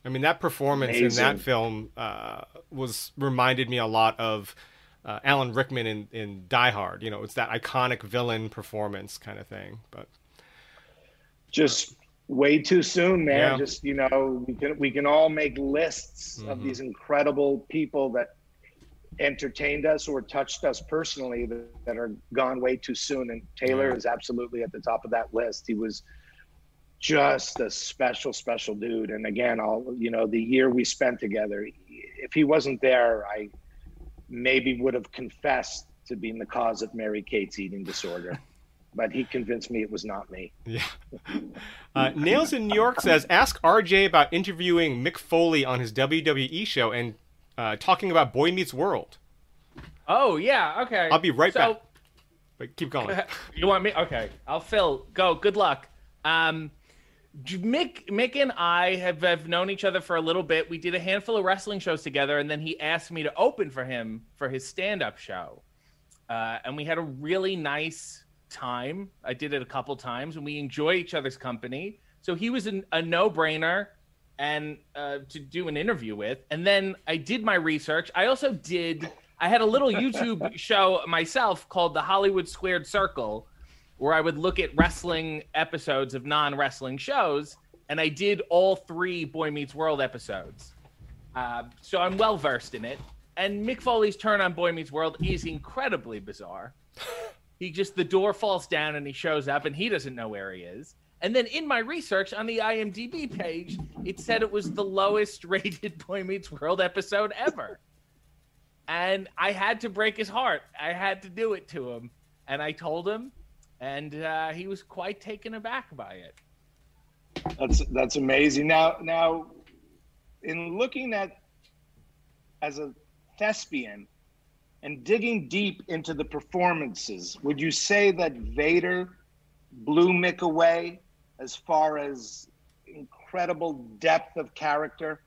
Speaker 1: I mean, that performance Amazing. in that film uh, was reminded me a lot of uh, Alan Rickman in, in Die Hard. You know, it's that iconic villain performance kind of thing. But
Speaker 2: just way too soon, man. Yeah. Just you know, we can we can all make lists mm-hmm. of these incredible people that entertained us or touched us personally that, that are gone way too soon. And Taylor yeah. is absolutely at the top of that list. He was just a special, special dude. And again, all you know, the year we spent together, if he wasn't there, I maybe would have confessed to being the cause of Mary Kate's eating disorder. [laughs] but he convinced me it was not me.
Speaker 1: Yeah. [laughs] Uh, Nails in New York says, ask RJ about interviewing Mick Foley on his WWE show and uh, talking about Boy Meets World.
Speaker 3: Oh yeah, okay.
Speaker 1: I'll be right so, back. But keep going. [laughs]
Speaker 3: You want me? Okay, I'll fill. Go. Good luck. Um, Mick, Mick and I have, have known each other for a little bit. We did a handful of wrestling shows together, and then he asked me to open for him for his stand up show. Uh, and we had a really nice time. I did it a couple times, and we enjoy each other's company. So he was an, a no brainer and uh, to do an interview with. And then I did my research. I also did, I had a little YouTube [laughs] show myself called The Hollywood Squared Circle where I would look at wrestling episodes of non wrestling shows, and I did all three Boy Meets World episodes. Uh, so I'm well versed in it. And Mick Foley's turn on Boy Meets World is incredibly bizarre. [laughs] he just, the door falls down and he shows up and he doesn't know where he is. And then in my research on the IMDb page, it said it was the lowest [laughs] rated Boy Meets World episode ever. And I had to break his heart. I had to do it to him. And I told him, and uh, he was quite taken aback by it.
Speaker 2: That's that's amazing. Now, now, in looking at as a thespian and digging deep into the performances, would you say that Vader blew Mick away as far as incredible depth of character?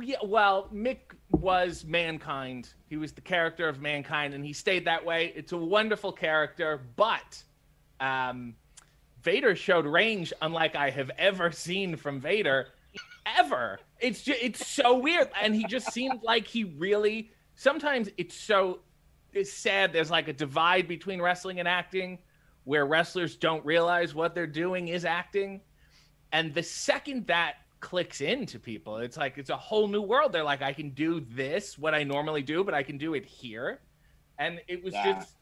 Speaker 3: Yeah, well, Mick was mankind. He was the character of mankind, and he stayed that way. It's a wonderful character, but um, Vader showed range unlike I have ever seen from Vader, ever. It's just, it's so weird, and he just seemed like he really. Sometimes it's so it's sad. There's like a divide between wrestling and acting, where wrestlers don't realize what they're doing is acting, and the second that clicks into people, it's like it's a whole new world. They're like, I can do this, what I normally do, but I can do it here, and it was yeah. just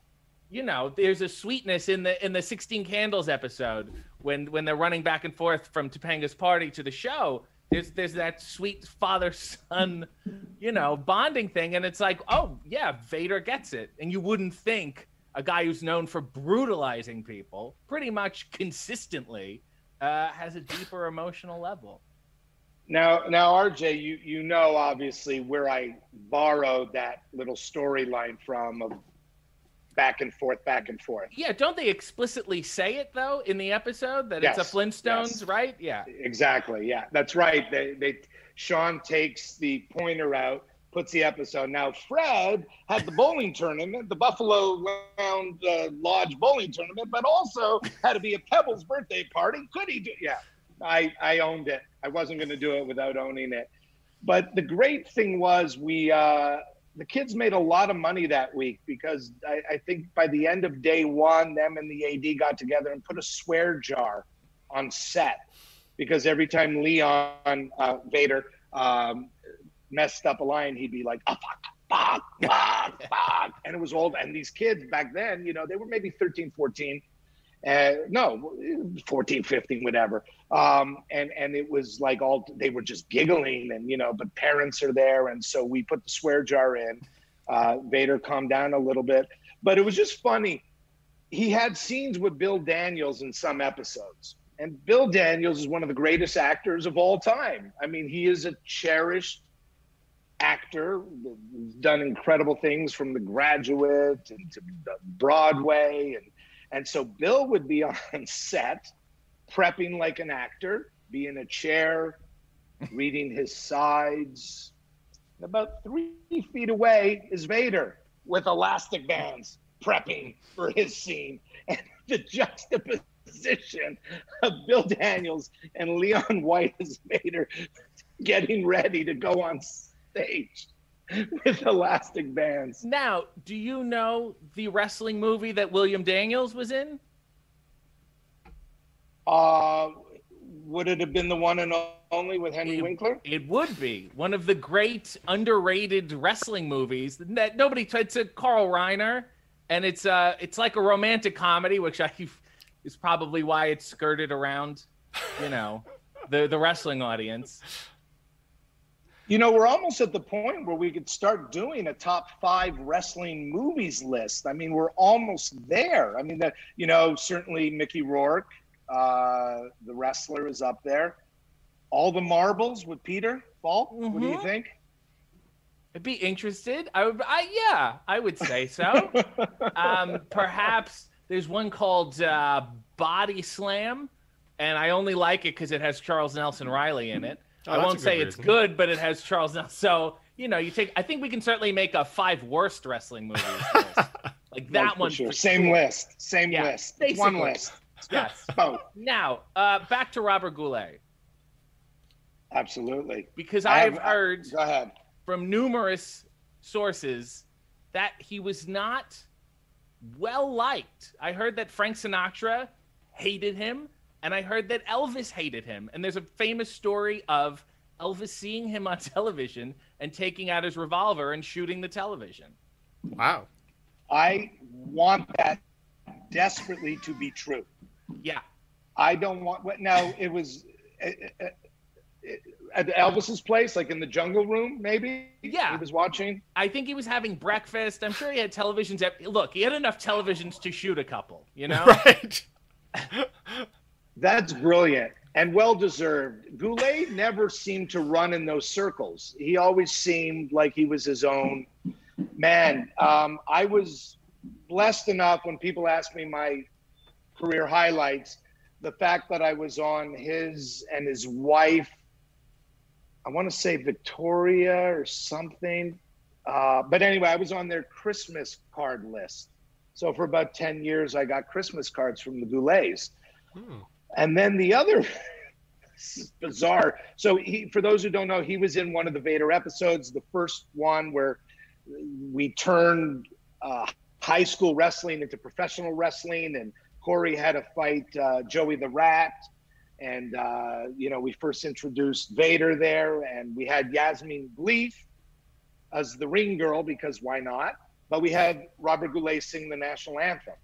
Speaker 3: you know, there's a sweetness in the in the 16 Candles episode when when they're running back and forth from Topanga's party to the show. There's there's that sweet father son, you know, bonding thing, and it's like, oh yeah, Vader gets it, and you wouldn't think a guy who's known for brutalizing people pretty much consistently uh, has a deeper emotional level.
Speaker 2: Now, now, RJ, you you know obviously where I borrowed that little storyline from of back and forth, back and forth.
Speaker 3: Yeah, don't they explicitly say it though in the episode that yes, it's a Flintstones, yes. right? Yeah,
Speaker 2: exactly. Yeah, that's right. They, they, Sean takes the pointer out, puts the episode. Now, Fred had the bowling tournament, the Buffalo Round uh, Lodge bowling tournament, but also had to be a Pebbles birthday party. Could he do? Yeah, I I owned it. I wasn't going to do it without owning it. But the great thing was we. Uh, the kids made a lot of money that week because I, I, think by the end of day one, them and the AD got together and put a swear jar on set because every time Leon uh, Vader um, messed up a line, he'd be like, oh, fuck, fuck, fuck, fuck. And it was all, and these kids back then, you know, they were maybe 13, 14. Uh, no, 14, 15, whatever. Um, and, and it was like all, they were just giggling and, you know, but parents are there. And so we put the swear jar in. Uh, Vader calmed down a little bit, but it was just funny. He had scenes with Bill Daniels in some episodes. And Bill Daniels is one of the greatest actors of all time. I mean, he is a cherished actor, done incredible things from The Graduate and to Broadway. And, and so Bill would be [laughs] on set prepping like an actor, be in a chair, reading his sides. About three feet away is Vader with elastic bands prepping for his scene. [laughs] And the juxtaposition of Bill Daniels and Leon White as Vader [laughs] getting ready to go on stage [laughs] with elastic bands.
Speaker 3: Now, do you know the wrestling movie that William Daniels was in?
Speaker 2: Uh, would it have been the one and only with Henry
Speaker 3: it,
Speaker 2: Winkler?
Speaker 3: It would be one of the great underrated wrestling movies that nobody. It's a Carl Reiner, and it's uh it's like a romantic comedy, which I [laughs] is probably why it skirted around, you know, the the wrestling audience.
Speaker 2: You know, we're almost at the point where we could start doing a top five wrestling movies list. I mean, we're almost there. I mean, that you know, certainly Mickey Rourke, uh, the wrestler, is up there. All the marbles with Peter Falk. Mm-hmm. What do you mm-hmm. think?
Speaker 3: I'd be interested. I would. I, yeah, I would say so. [laughs] um, perhaps there's one called uh, Body Slam, and I only like it because it has Charles Nelson Reilly in it. Oh, I won't say reason. it's good, but it has Charles Nelson. So you know, you take. I think we can certainly make a five worst wrestling movies. [laughs] like that like one.
Speaker 2: Sure. Same sure. list. Same yeah, list. One list. [laughs]
Speaker 3: Yes. oh. Now, uh, back to Robert Goulet.
Speaker 2: Absolutely.
Speaker 3: Because I have heard
Speaker 2: go ahead.
Speaker 3: from numerous sources that he was not well liked. I heard that Frank Sinatra hated him and I heard that Elvis hated him. And there's a famous story of Elvis seeing him on [laughs] television and taking out his revolver and shooting the television.
Speaker 1: Wow.
Speaker 2: I want that desperately to be true.
Speaker 3: Yeah.
Speaker 2: I don't want what now it was uh, uh, at Elvis's place, like in the jungle room, maybe.
Speaker 3: Yeah,
Speaker 2: he was watching.
Speaker 3: I think he was having breakfast. I'm sure he had televisions. At, look, he had enough televisions to shoot a couple. You know, [laughs]
Speaker 1: right? [laughs]
Speaker 2: That's brilliant and well deserved. Goulet never seemed to run in those circles. He always seemed like he was his own man. Um, I was blessed enough when people ask me my career highlights, the fact that I was on his and his wife, I want to say Victoria or something. Uh, but anyway, I was on their Christmas card list. So for about 10 years, I got Christmas cards from the Goulets. Hmm. And then the other [laughs] bizarre. So he, for those who don't know, he was in one of the Vader episodes, the first one where we turned uh, high school wrestling into professional wrestling, and Corey had to fight uh, Joey the Rat. And, uh, you know, we first introduced Vader there, and we had Yasmine Bleeth as the ring girl because why not? But we had Robert Goulet sing the national anthem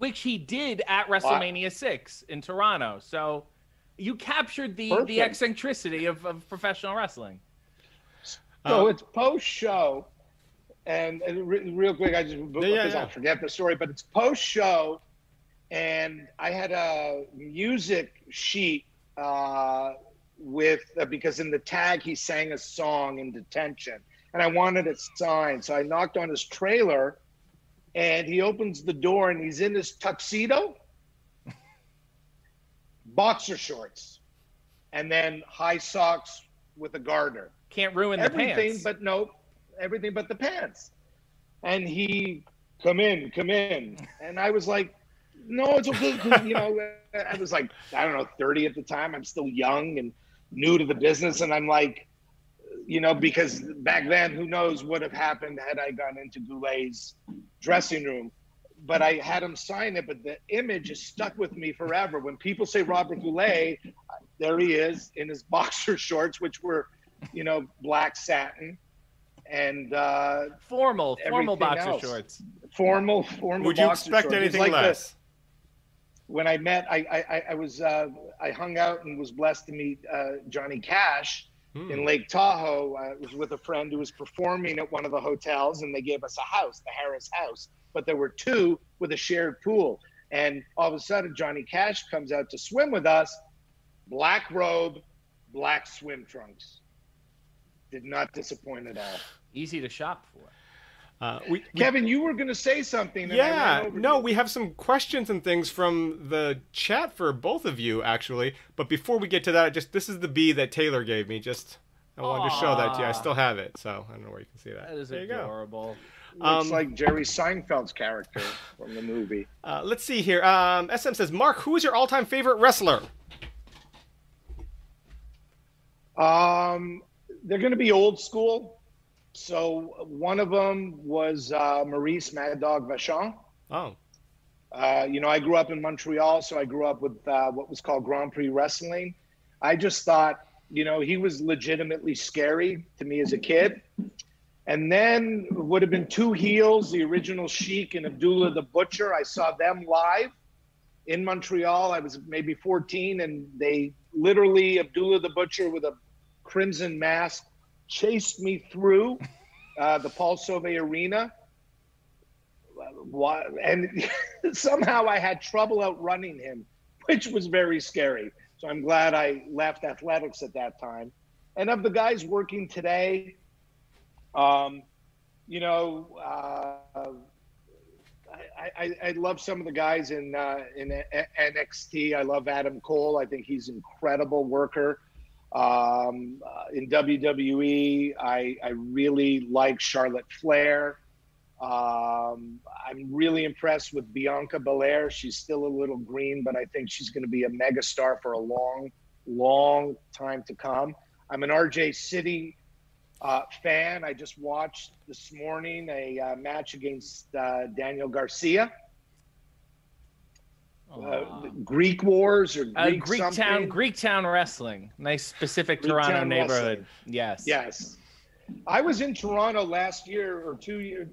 Speaker 3: which he did at WrestleMania wow. six in Toronto. So you captured the Perfect. the eccentricity of, of professional wrestling.
Speaker 2: So um, it's post show, and, and re- real quick, I just yeah, because yeah. I'll forget the story, but it's post show, and I had a music sheet uh, with uh, because in the tag he sang a song in detention, and I wanted it signed, so I knocked on his trailer and he opens the door and he's in his tuxedo, [laughs] boxer shorts, and then high socks with a garter.
Speaker 3: Can't ruin the
Speaker 2: everything, but no, everything but the pants. And he, come in, come in, and I was like, no, it's okay. you know, [laughs] I was like, I don't know, 30 at the time. I'm still young and new to the business, and I'm like, you know, because back then, who knows what would have happened had I gone into Goulet's dressing room. but I had him sign it. But the image is stuck with me forever. When people say Robert Goulet, there he is in his [laughs] boxer shorts, which were, you know, black satin and uh,
Speaker 3: formal, formal boxer else. shorts.
Speaker 2: Formal, formal.
Speaker 1: Would you expect shorts. anything like less? The,
Speaker 2: when I met, I I, I was uh, I hung out and was blessed to meet uh, Johnny Cash hmm. in Lake Tahoe. I was with a friend who was performing at one of the hotels, and they gave us a house, the Harris House. But there were two with a shared pool, and all of a sudden, Johnny Cash comes out to swim with us, black robe, black swim trunks. Did not disappoint at all
Speaker 3: easy to shop for.
Speaker 2: Uh, we, we, Kevin, you were going to say something.
Speaker 1: yeah, no, we have some questions and things from the chat for both of you, actually. But before we get to that, just this is the bee that Taylor gave me. Just I wanted Aww. to show that to you. I still have it, so I don't know where you can see that.
Speaker 3: That is there adorable.
Speaker 2: Looks um, like Jerry Seinfeld's character from the movie. [laughs]
Speaker 1: Uh, let's see here. Um, SM says, Mark, who is your all-time favorite wrestler?
Speaker 2: Um, they're going to be old school. So one of them was uh, Maurice Mad Dog Vachon.
Speaker 1: Oh.
Speaker 2: Uh, you know, I grew up in Montreal, so I grew up with uh, what was called Grand Prix Wrestling. I just thought, you know, he was legitimately scary to me as a kid. And then would have been two heels, the original Sheik and Abdullah the Butcher. I saw them live in Montreal. I was maybe 14, and they literally, Abdullah the Butcher with a crimson mask chased me through uh, the Paul Sauvé Arena. And [laughs] somehow I had trouble outrunning him, which was very scary. So I'm glad I left athletics at that time. And of the guys working today, um, you know, uh, I, I, I, love some of the guys in uh, in NXT. I love Adam Cole. I think he's an incredible worker. Um, uh, in WWE, I, I really like Charlotte Flair. Um, I'm really impressed with Bianca Belair. She's still a little green, but I think she's going to be a megastar for a long, long time to come. I'm an RJ City uh, fan. I just watched this morning a uh, match against uh, Daniel Garcia. Uh, Greek Wars or uh, Greek, uh, Greek
Speaker 3: Town Greek Town Wrestling. Nice specific Greek Toronto neighborhood. Wrestling. Yes.
Speaker 2: Yes. I was in Toronto last year or two years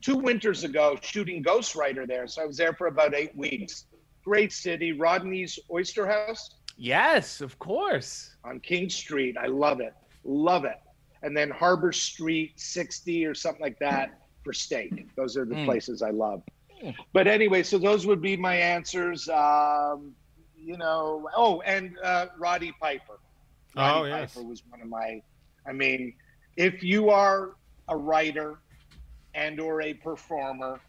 Speaker 2: two winters ago shooting Ghostwriter there. So I was there for about eight weeks. Great city. Rodney's Oyster House.
Speaker 3: Yes, of course.
Speaker 2: On King Street. I love it. Love it. And then Harbor Street 60 or something like that for steak. Those are the mm. places I love. But anyway, so those would be my answers. Um, you know, oh, and uh, Roddy Piper. Roddy
Speaker 1: oh, yes.
Speaker 2: Piper was one of my. I mean, if you are a writer and or a performer,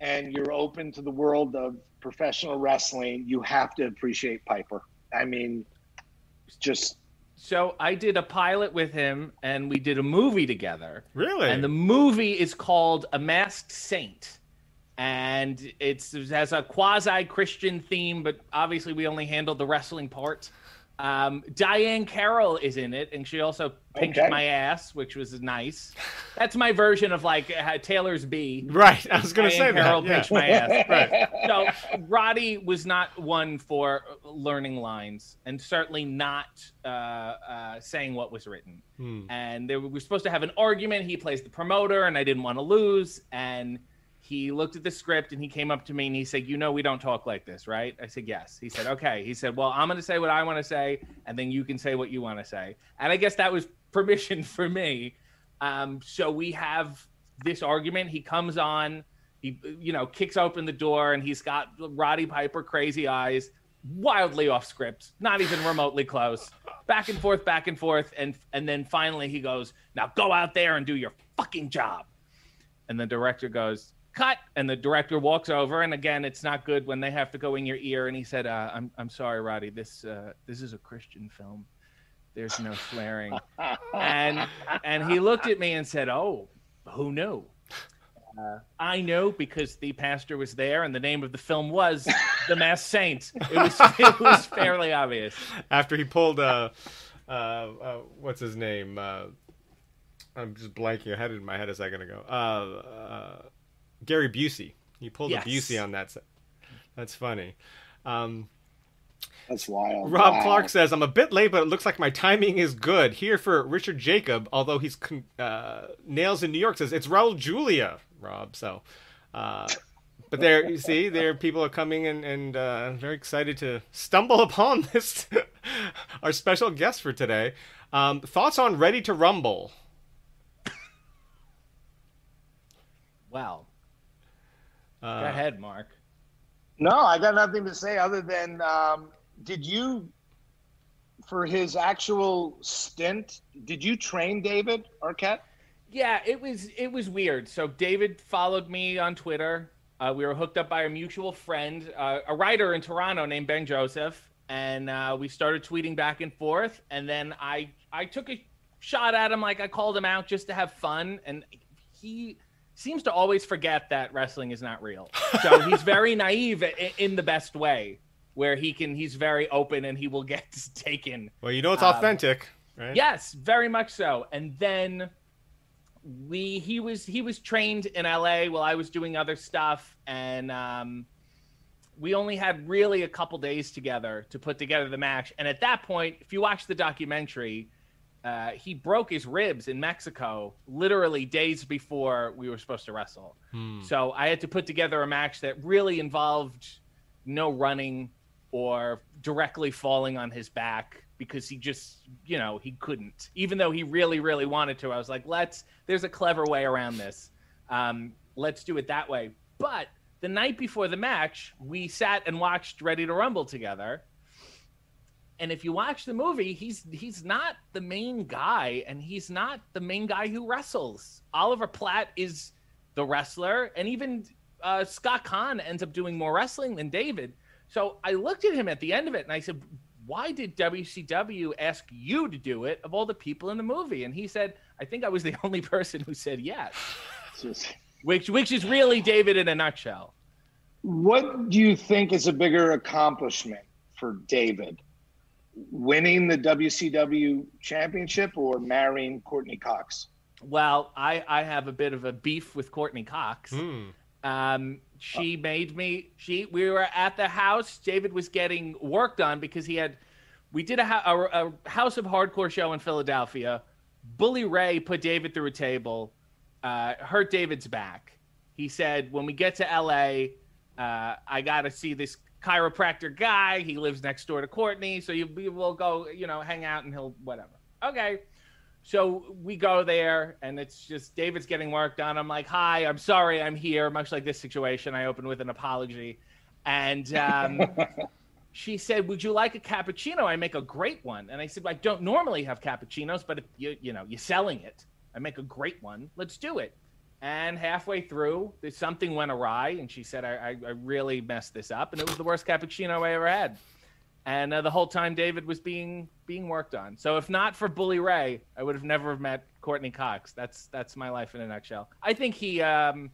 Speaker 2: and you're open to the world of professional wrestling, you have to appreciate Piper. I mean, just
Speaker 3: so I did a pilot with him, and we did a movie together.
Speaker 1: Really?
Speaker 3: And the movie is called A Masked Saint and it's it has a quasi Christian theme, but obviously we only handled the wrestling part. Um, Diahann Carroll is in it, and she also pinched okay. my ass, which was nice. That's my version of like uh, Taylor's bee.
Speaker 1: Right, I was going to say
Speaker 3: Carroll
Speaker 1: that.
Speaker 3: Yeah. pinched my ass. [laughs] right. So Roddy was not one for learning lines, and certainly not uh, uh, saying what was written. Hmm. And they were, we were supposed to have an argument. He plays the promoter, and I didn't want to lose, and he looked at the script and he came up to me and he said, "You know, we don't talk like this, right?" I said, "Yes." He said, "Okay." He said, "Well, I'm going to say what I want to say, and then you can say what you want to say." And I guess that was [laughs] permission for me. Um, so we have this argument. He comes on, he you know kicks open the door, and he's got Roddy Piper crazy eyes, wildly off script, not even remotely close. Back and forth, back and forth, and and then finally he goes, "Now go out there and do your fucking job." And the director goes, cut and the director walks over and again it's not good when they have to go in your ear and he said uh, i'm i'm sorry roddy this uh, this is a christian film there's no swearing and and he looked at me and said oh who knew uh, I know because the pastor was there, and the name of the film was The mass Saint. It was [laughs] it was fairly obvious.
Speaker 1: After he pulled, uh, uh, uh what's his name? Uh, I'm just blanking. I had it in my head a second ago. Gary Busey. You pulled yes. a Busey on that. That's funny. Um,
Speaker 2: That's wild.
Speaker 1: Rob
Speaker 2: wow.
Speaker 1: Clark says, "I'm a bit late, but it looks like my timing is good." Here for Richard Jacob, although he's uh, nails in New York says it's Raul Julia. Rob, so. Uh, but there, you see, there people are coming and, and uh, very excited to stumble [laughs] upon this, [laughs] our special guest for today. Um, thoughts on Ready to Rumble?
Speaker 3: Wow. Uh, Go ahead, Mark.
Speaker 2: No, I got nothing to say other than um, did you, for his actual stint, did you train David Arquette?
Speaker 3: Yeah, it was it was weird. So David followed me on Twitter. Uh, we were hooked up by a mutual friend, uh, a writer in Toronto named Ben Joseph, and uh, we started tweeting back and forth. And then I I took a shot at him, like I called him out just to have fun, and he seems to always forget that wrestling is not real. So he's very [laughs] naive in the best way, where he can he's very open and he will get [laughs] taken.
Speaker 1: Well, you know it's um, authentic, right?
Speaker 3: Yes, very much so. And then we he was he was trained in LA while I was doing other stuff, and um, we only had really a couple days together to put together the match. And at that point, if you watch the documentary uh, he broke his ribs in Mexico literally days before we were supposed to wrestle. Hmm. So I had to put together a match that really involved no running or directly falling on his back because he just, you know, he couldn't. Even though he really, really wanted to, I was like, let's, there's a clever way around this. Um, let's do it that way. But the night before the match, we sat and watched Ready to Rumble together and if you watch the movie, he's he's not the main guy, and he's not the main guy who wrestles. Oliver Platt is the wrestler, and even uh, Scott Caan ends up doing more wrestling than David. So I looked at him at the end of it, and I said, "Why did WCW ask you to do it of all the people in the movie?" And he said, "I think I was the [laughs] only person who said yes," [laughs] which which is really David in a nutshell.
Speaker 2: What do you think is a bigger accomplishment for David? Winning the WCW championship or marrying Courteney Cox?
Speaker 3: Well, I, I have a bit of a beef with Courteney Cox. Mm. Um, she made me. She we were at the house. David was getting work done because he had. We did a, a, a House of Hardcore show in Philadelphia. Bully Ray put David through a table, uh, hurt David's back. He said, "When we get to LA, uh, I got to see this chiropractor guy. He lives next door to Courteney. so you will go, you know, hang out and he'll whatever. Okay. So we go there, and it's just David's getting work done. I'm like, "Hi, I'm sorry, I'm here." Much like this situation, I open with an apology, and um, [laughs] she said, "Would you like a cappuccino? I make a great one." And I said, "I don't normally have cappuccinos, but if you you know you're selling it, I make a great one. Let's do it." And halfway through, something went awry, and she said, I, I, I, really messed this up. And it was the worst cappuccino I ever had. And uh, the whole time, David was being being worked on. So if not for Bully Ray, I would have never met Courteney Cox. That's that's my life in a nutshell. I think he, um,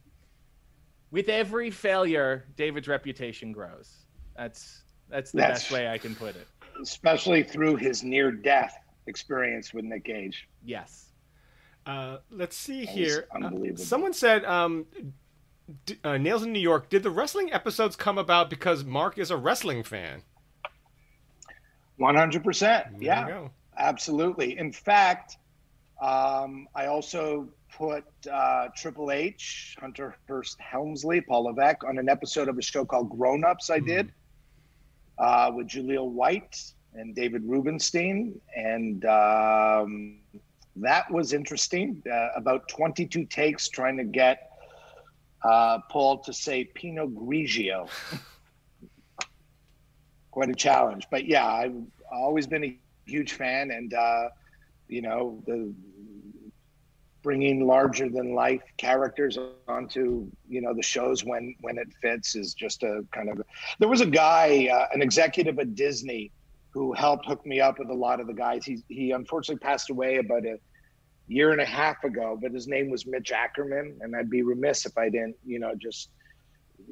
Speaker 3: with every failure, David's reputation grows. That's that's the that's, best way I can put it.
Speaker 2: Especially through his near death experience with Nick Gage.
Speaker 3: Yes.
Speaker 1: Uh, let's see here. Uh, someone said, um, d- uh, Nails in New York, did the wrestling episodes come about because Mark is a wrestling fan?
Speaker 2: 100%. yeah. Absolutely. In fact, um, I also put uh, Triple H, Hunter Hearst Helmsley, Paul Levesque on an episode of a show called Grown Ups I did mm. uh, with Jaleel White and David Rubenstein. And um, that was interesting. Uh, about 22 takes trying to get uh, Paul to say Pinot Grigio. [laughs] Quite a challenge, but yeah, I've always been a huge fan, and uh, you know the bringing larger than life characters onto you know the shows when when it fits is just a kind of there was a guy uh, an executive at disney who helped hook me up with a lot of the guys he he unfortunately passed away about a year and a half ago, but his name was Mitch Ackerman, and I'd be remiss if I didn't, you know, just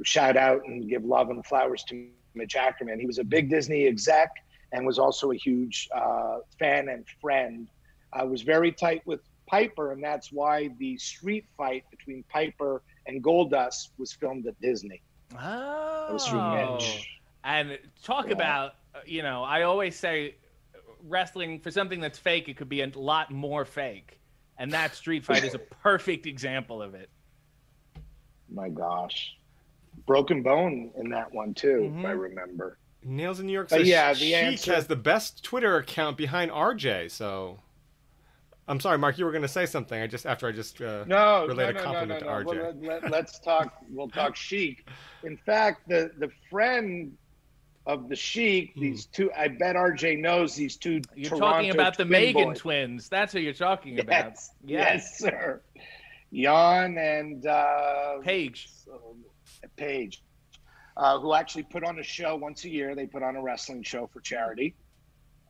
Speaker 2: shout out and give love and flowers to Mitch Ackerman. He was a big Disney exec and was also a huge uh, fan and friend. I was very tight with Piper, and that's why the street fight between Piper and Goldust was filmed at Disney.
Speaker 3: Oh, that was through Mitch. and talk yeah. about you know, I always say wrestling for something that's fake, it could be a lot more fake, and that Street Fight is a perfect example of it.
Speaker 2: My gosh, broken bone in that one too, mm-hmm. if I mm-hmm. remember.
Speaker 1: Nails in New York says yeah, the Sheik answer... has the best Twitter account behind RJ. So, I'm sorry, Mark. You were going to say something. I just after I just uh,
Speaker 2: no, relayed no, no, a compliment no, no, no. to RJ. Well, let, us talk. We'll talk [laughs] Sheik. In fact, the the friend of the Sheik, hmm. these two. I bet RJ knows these two.
Speaker 3: You're
Speaker 2: Toronto
Speaker 3: talking about the Megan boys. twins. That's what you're talking about.
Speaker 2: Yes, yes, sir. Jan and uh,
Speaker 3: Paige.
Speaker 2: Paige uh, who actually put on a show once a year. They put on a wrestling show for charity.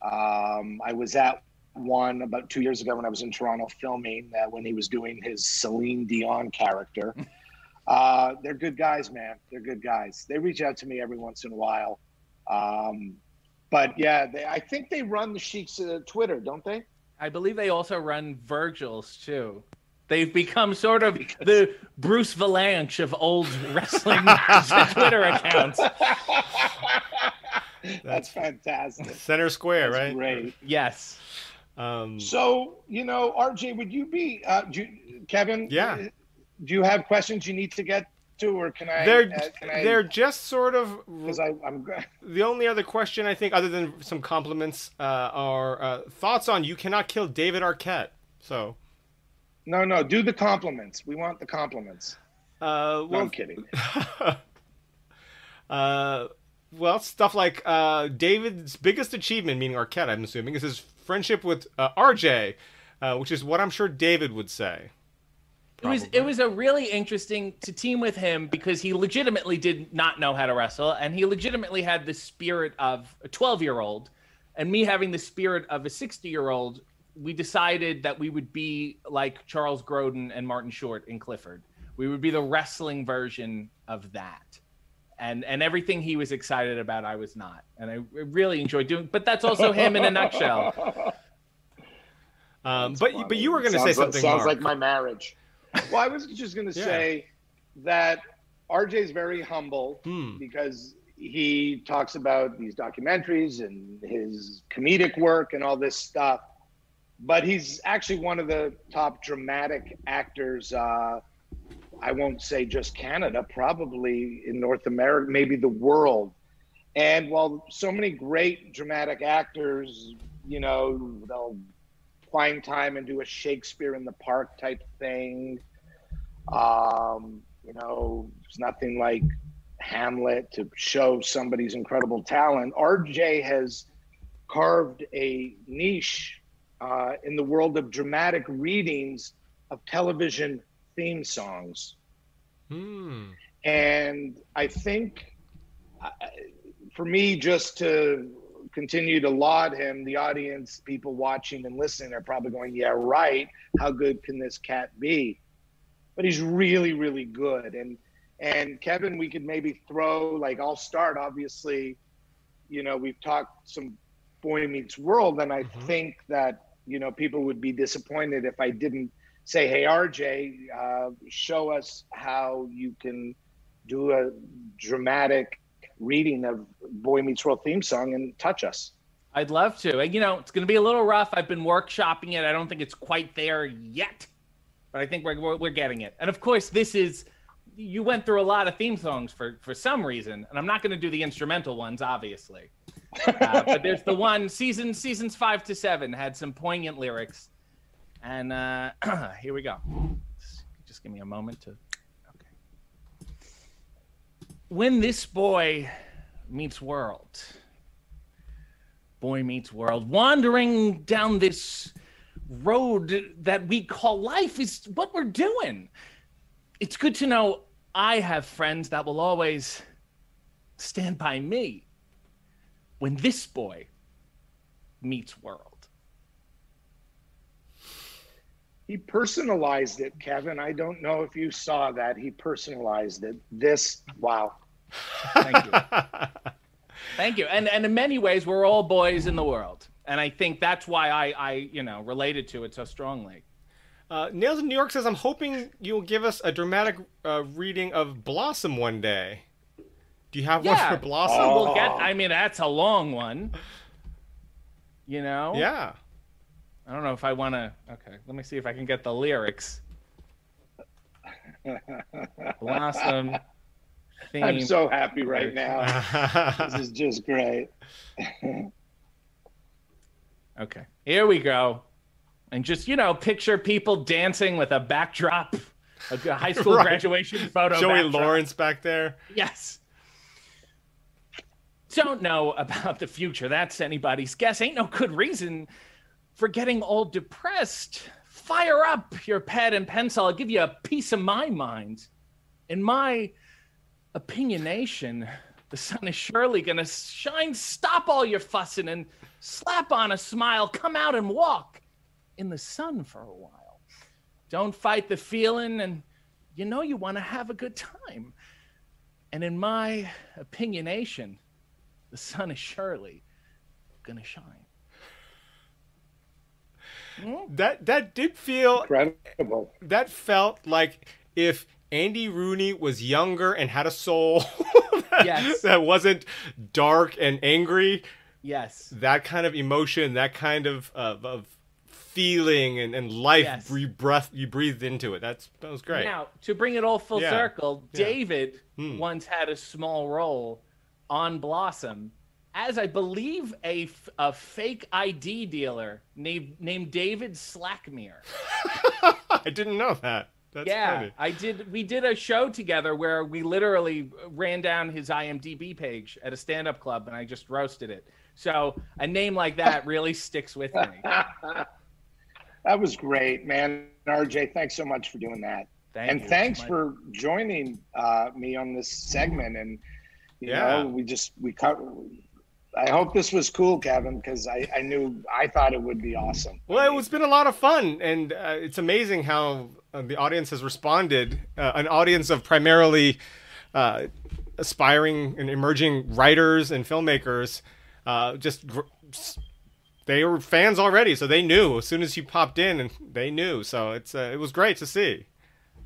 Speaker 2: Um, I was at one about two years ago when I was in Toronto filming uh, when he was doing his Celine Dion character. [laughs] Uh, they're good guys, man. They're good guys. They reach out to me every once in a while. Um, but yeah, they, I think they run the Sheik's uh, Twitter, don't they?
Speaker 3: I believe they also run Virgil's too. They've become sort of the Bruce Vilanch of old wrestling [laughs] Twitter accounts. [laughs]
Speaker 2: That's fantastic.
Speaker 1: Center square,
Speaker 2: That's
Speaker 1: right?
Speaker 2: Great.
Speaker 3: Yes.
Speaker 2: Um, so you know, RJ, would you be, uh, you, Kevin?
Speaker 1: Yeah.
Speaker 2: Do you have questions you need to get to, or can I?
Speaker 1: They're uh, can I, they're just sort of.
Speaker 2: Because I'm. [laughs]
Speaker 1: The only other question I think, other than some compliments, uh, are uh, thoughts on you cannot kill David Arquette. So.
Speaker 2: No, no, do the compliments. We want the compliments.
Speaker 1: Uh, well,
Speaker 2: no, I'm kidding. [laughs]
Speaker 1: uh, well, stuff like uh, David's biggest achievement, meaning Arquette, I'm assuming, is his friendship with uh, RJ, uh, which is what I'm sure David would say.
Speaker 3: Probably. It was it was a really interesting to team with him because he legitimately did not know how to wrestle, and he legitimately had the spirit of a 12 year old, and me having the spirit of a 60 year old we decided that we would be like Charles Grodin and Martin Short in Clifford. We would be the wrestling version of that. And and everything he was excited about, I was not. And I really enjoyed doing but that's also him in a nutshell. [laughs]
Speaker 1: Um, but funny. but you were going to say something.
Speaker 2: Sounds
Speaker 1: Mark.
Speaker 2: like my marriage. [laughs] Well, I was just going to yeah. say that RJ is very humble hmm. because he talks about these documentaries and his comedic work and all this stuff but he's actually one of the top dramatic actors. Uh, I won't say just Canada, probably in North America, maybe the world. And while so many great dramatic actors, you know, they'll find time and do a Shakespeare in the Park type thing. Um, you know, it's nothing like Hamlet to show somebody's incredible talent. RJ has carved a niche uh, in the world of dramatic readings of television theme songs.
Speaker 1: Hmm.
Speaker 2: And I think uh, for me, just to continue to laud him, the audience, people watching and listening are probably going, Yeah, right. How good can this cat be? But he's really, really good. And and Kevin, we could maybe throw like I'll start. Obviously, you know, we've talked some Boy Meets World, and I mm-hmm. think that you know, people would be disappointed if I didn't say, "Hey, RJ, uh, show us how you can do a dramatic reading of Boy Meets World theme song and touch us."
Speaker 3: I'd love to. And you know, it's going to be a little rough. I've been workshopping it. I don't think it's quite there yet, but I think we're we're, we're getting it. And of course, this is you went through a lot of theme songs for for some reason, and I'm not going to do the instrumental ones, obviously. Uh, [laughs] but there's the one season seasons five to seven had some poignant lyrics, and uh, [clears throat] here we go. Just give me a moment to. When this boy meets world, boy meets world, wandering down this road that we call life is what we're doing. It's good to know I have friends that will always stand by me when this boy meets world.
Speaker 2: He personalized it, Kevin. I don't know if you saw that. He personalized it. This, wow.
Speaker 3: Thank you. [laughs] Thank you. And and in many ways, we're all boys in the world, and I think that's why I I you know related to it so strongly.
Speaker 1: Uh, Nails in New York says, "I'm hoping you'll give us a dramatic uh, reading of Blossom one day." Do you have yeah. one for Blossom?
Speaker 3: Oh. We'll get. I mean, that's a long one. You know.
Speaker 1: Yeah.
Speaker 3: I don't know if I want to. Okay, let me see if I can get the lyrics. Blossom.
Speaker 2: Theme. [laughs] I'm so happy right now. [laughs] this is just great. [laughs]
Speaker 3: okay, here we go. And just, you know, picture people dancing with a backdrop, a high school right. graduation photo.
Speaker 1: Joey
Speaker 3: backdrop.
Speaker 1: Lawrence back there.
Speaker 3: Yes. Don't know about the future. That's anybody's guess. Ain't no good reason for getting all depressed. Fire up your pad and pencil. I'll give you a piece of my mind. In my opinionation, the sun is surely going to shine. Stop all your fussing and slap on a smile. Come out and walk in the sun for a while. Don't fight the feeling, and you know you want to have a good time. And in my opinionation, the sun is surely going to shine.
Speaker 1: That that did feel
Speaker 2: incredible.
Speaker 1: That felt like if Andy Rooney was younger and had a soul [laughs]
Speaker 3: that, yes.
Speaker 1: that wasn't dark and angry.
Speaker 3: Yes.
Speaker 1: That kind of emotion, that kind of of, of feeling and, and life yes. you breath you breathed into it. That's that was great.
Speaker 3: Now, to bring it all full yeah. circle, yeah. David hmm. once had a small role on Blossom as I believe a, a fake ID dealer named named David Slackmere. [laughs]
Speaker 1: I didn't know that. That's
Speaker 3: yeah,
Speaker 1: funny.
Speaker 3: I did. We did a show together where we literally ran down his IMDb page at a stand-up club, and I just roasted it. So a name like that really sticks with me. [laughs]
Speaker 2: that was great, man. RJ, thanks so much for doing that,
Speaker 3: Thank
Speaker 2: and
Speaker 3: you.
Speaker 2: thanks for joining uh, me on this segment. And you yeah. know, we just we cut I hope this was cool, Kevin, because I, I knew I thought it would be awesome.
Speaker 1: Well, it it's been a lot of fun, and uh, it's amazing how uh, the audience has responded. Uh, an audience of primarily uh, aspiring and emerging writers and filmmakers, uh, just gr- they were fans already, so they knew as soon as you popped in, and they knew. So it's uh, it was great to see.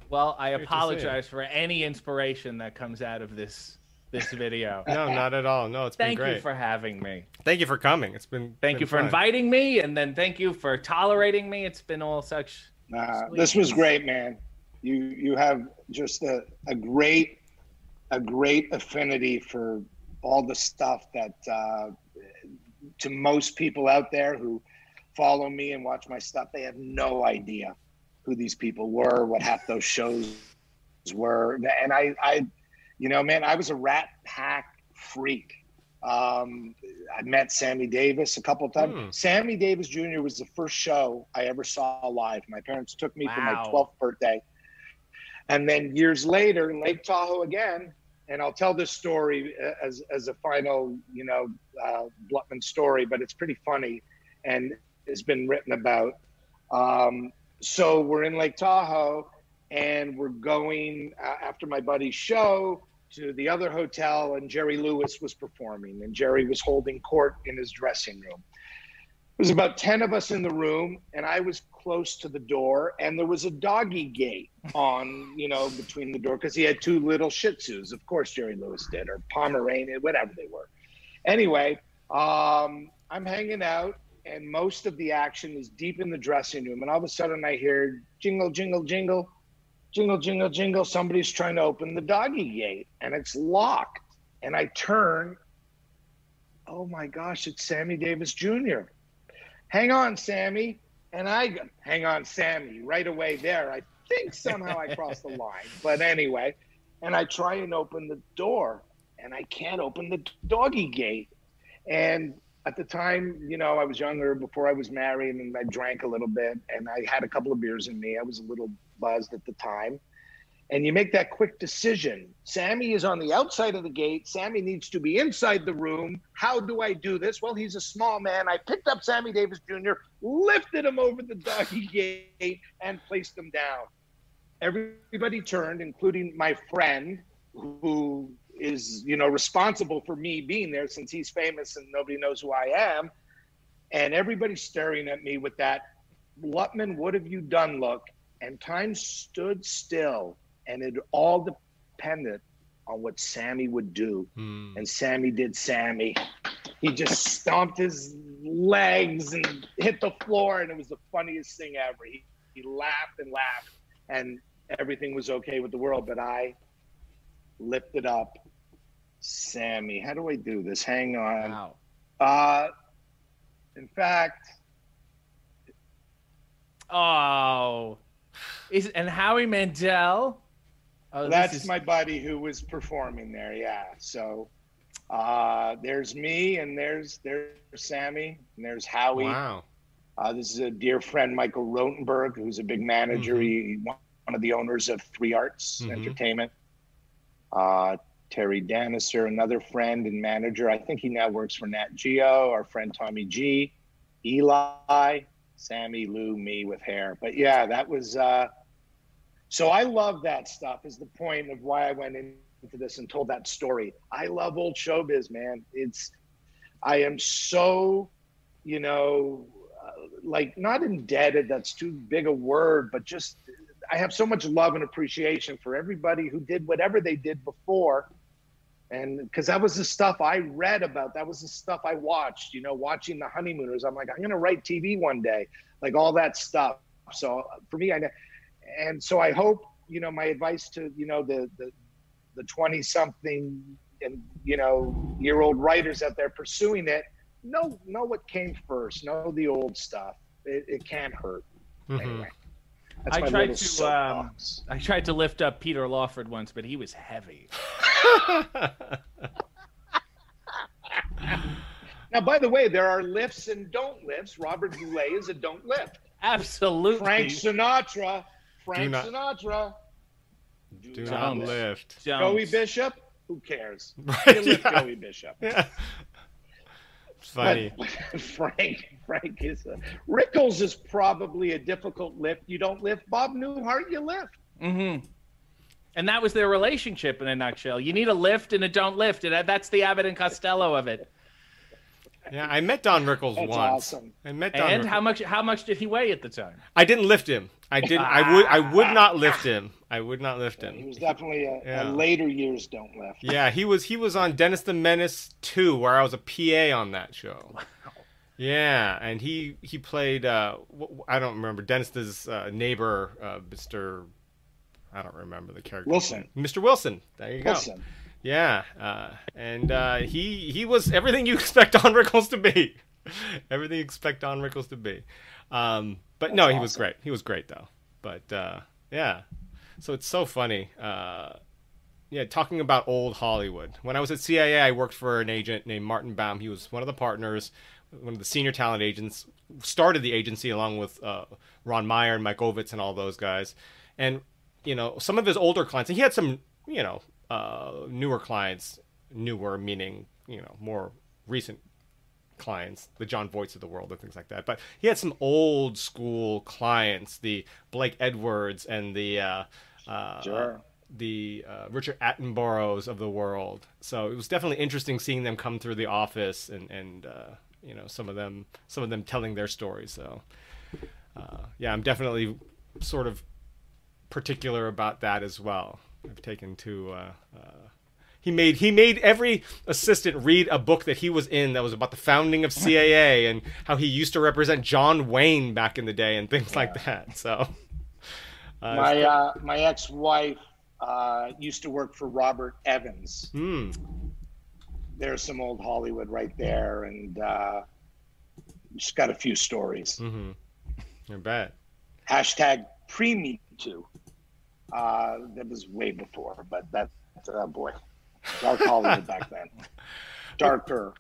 Speaker 3: Well, I great apologize for any inspiration that comes out of this this video. [laughs]
Speaker 1: no, not at all. No, it's
Speaker 3: thank
Speaker 1: been great.
Speaker 3: Thank you for having me.
Speaker 1: Thank you for coming. It's been
Speaker 3: thank
Speaker 1: been
Speaker 3: you for
Speaker 1: fun.
Speaker 3: inviting me, and then thank you for tolerating me. It's been all such.
Speaker 2: Uh, this was great, man. You you have just a, a great a great affinity for all the stuff that uh, to most people out there who follow me and watch my stuff, they have no idea who these people were, what half those shows were, and I I you know, man, I was a Rat Pack freak. Um, I met Sammy Davis a couple of times. Hmm. Sammy Davis Jr. was the first show I ever saw live. My parents took me wow. for my 12th birthday. And then years later, Lake Tahoe again, and I'll tell this story as, as a final, you know, uh, Blutman story, but it's pretty funny and has been written about. Um, so we're in Lake Tahoe and we're going uh, after my buddy's show to the other hotel, and Jerry Lewis was performing, and Jerry was holding court in his dressing room. There was about 10 of us in the room, and I was close to the door, and there was a doggy gate on, you know, between the door because he had two little Shih Tzus. Of course, Jerry Lewis did, or Pomeranian, whatever they were. Anyway, um, I'm hanging out, and most of the action is deep in the dressing room, and all of a sudden I hear jingle, jingle, jingle jingle, jingle, jingle. Somebody's trying to open the doggy gate and it's locked. And I turn, oh my gosh, it's Sammy Davis Jr. Hang on, Sammy. And I go, hang on, Sammy, right away there. I think somehow I crossed the [laughs] line. But anyway, and I try and open the door and I can't open the doggy gate. And at the time, you know, I was younger before I was married and I drank a little bit and I had a couple of beers in me. I was a little buzzed at the time. And you make that quick decision. Sammy is on the outside of the gate. Sammy needs to be inside the room. How do I do this? Well, he's a small man. I picked up Sammy Davis Jr., lifted him over the doggy [laughs] gate, and placed him down. Everybody turned, including my friend, who is, you know, responsible for me being there since he's famous and nobody knows who I am. And everybody's staring at me with that Blutman, what have you done? Look, and time stood still, and it all depended on what Sammy would do. Mm. And Sammy did Sammy. He just stomped his legs and hit the floor, and it was the funniest thing ever. He, he laughed and laughed, and everything was okay with the world. But I lifted up Sammy. How do I do this? Hang on. Wow. Uh, in fact,
Speaker 3: oh, is and Howie Mandel.
Speaker 2: Oh, that's is... my buddy who was performing there. Yeah. So uh, there's me, and there's there's Sammy, and there's Howie.
Speaker 1: Wow.
Speaker 2: Uh, this is a dear friend, Michael Rotenberg, who's a big manager. Mm-hmm. He, one of the owners of Three Arts mm-hmm. Entertainment. Uh, Terry Danister, another friend and manager. I think he now works for Nat Geo. Our friend Tommy G, Eli, Sammy, Lou, me with hair. But yeah, that was. Uh, so I love that stuff. Is the point of why I went into this and told that story. I love old showbiz, man. It's. I am so, you know, uh, like not indebted. That's too big a word, but just I have so much love and appreciation for everybody who did whatever they did before and because that was the stuff I read about, that was the stuff I watched. You know, watching the honeymooners. I'm like, I'm gonna write TV one day, like all that stuff. So for me, I and so I hope you know my advice to you know the the the 20 something and you know year old writers out there pursuing it know know what came first know the old stuff it, it can't hurt mm-hmm. anyway
Speaker 3: I tried to um, I tried to lift up Peter Lawford once, but he was heavy. [laughs]
Speaker 2: now, by the way, there are lifts and don't lifts. Robert Goulet is a don't lift.
Speaker 3: Absolutely.
Speaker 2: Frank Sinatra. Frank not, Sinatra.
Speaker 1: Do, do not, not lift.
Speaker 2: Joey Bishop. Who cares? [laughs] Right, lift yeah. Joey Bishop. [laughs] Yeah.
Speaker 1: Funny.
Speaker 2: Frank, Frank is a, Rickles is probably a difficult lift. You don't lift Bob Newhart, you lift.
Speaker 3: Mm-hmm. And that was their relationship in a nutshell. You need a lift and a don't lift, and that's the Abbott and Costello of it.
Speaker 1: Yeah, I met Don Rickles
Speaker 2: That's
Speaker 1: once.
Speaker 2: Awesome.
Speaker 1: I met Don.
Speaker 3: And Rickles. how much? How much did he weigh at the time?
Speaker 1: I didn't lift him. I didn't. I would. I would not lift him. I would not lift him.
Speaker 2: He was definitely a, yeah. a later years don't lift.
Speaker 1: Yeah, he was. He was on Dennis the Menace two, where I was a PA on that show. Wow. Yeah, and he he played. Uh, I don't remember Dennis's uh, neighbor, uh, Mister. I don't remember the character.
Speaker 2: Wilson.
Speaker 1: Mr. Wilson. There you Wilson. go. Yeah, uh, and uh, he he was everything you [laughs] expect Don Rickles to be. everything you expect Don Rickles to be. Um, but That's no, he was great. He was great though. But uh, yeah, so it's so funny. Uh, yeah, talking about old Hollywood. When I was at CAA, I worked for an agent named Martin Baum. He was one of the partners, one of the senior talent agents. Started the agency along with uh, Ron Meyer and Mike Ovitz and all those guys. And you know, some of his older clients, and he had some, you know, uh, newer clients, newer meaning you know more recent clients, the Jon Voights of the world and things like that. But he had some old school clients, the Blake Edwards and the uh, uh,
Speaker 2: sure.
Speaker 1: the uh, Richard Attenboroughs of the world. So it was definitely interesting seeing them come through the office and and uh, you know some of them some of them telling their stories. So uh, yeah, I'm definitely sort of particular about that as well. I've taken to uh, uh, he made he made every assistant read a book that he was in that was about the founding of CAA [laughs] and how he used to represent John Wayne back in the day and things yeah. like that. So
Speaker 2: uh, my uh, my ex-wife uh, used to work for Robert Evans.
Speaker 1: Hmm.
Speaker 2: There's some old Hollywood right there, and uh, just got a few stories.
Speaker 1: Mm-hmm. I bet.
Speaker 2: Hashtag pre me too. Uh, that was way before, but that, oh boy, dark Hollywood back then. [laughs] Darker.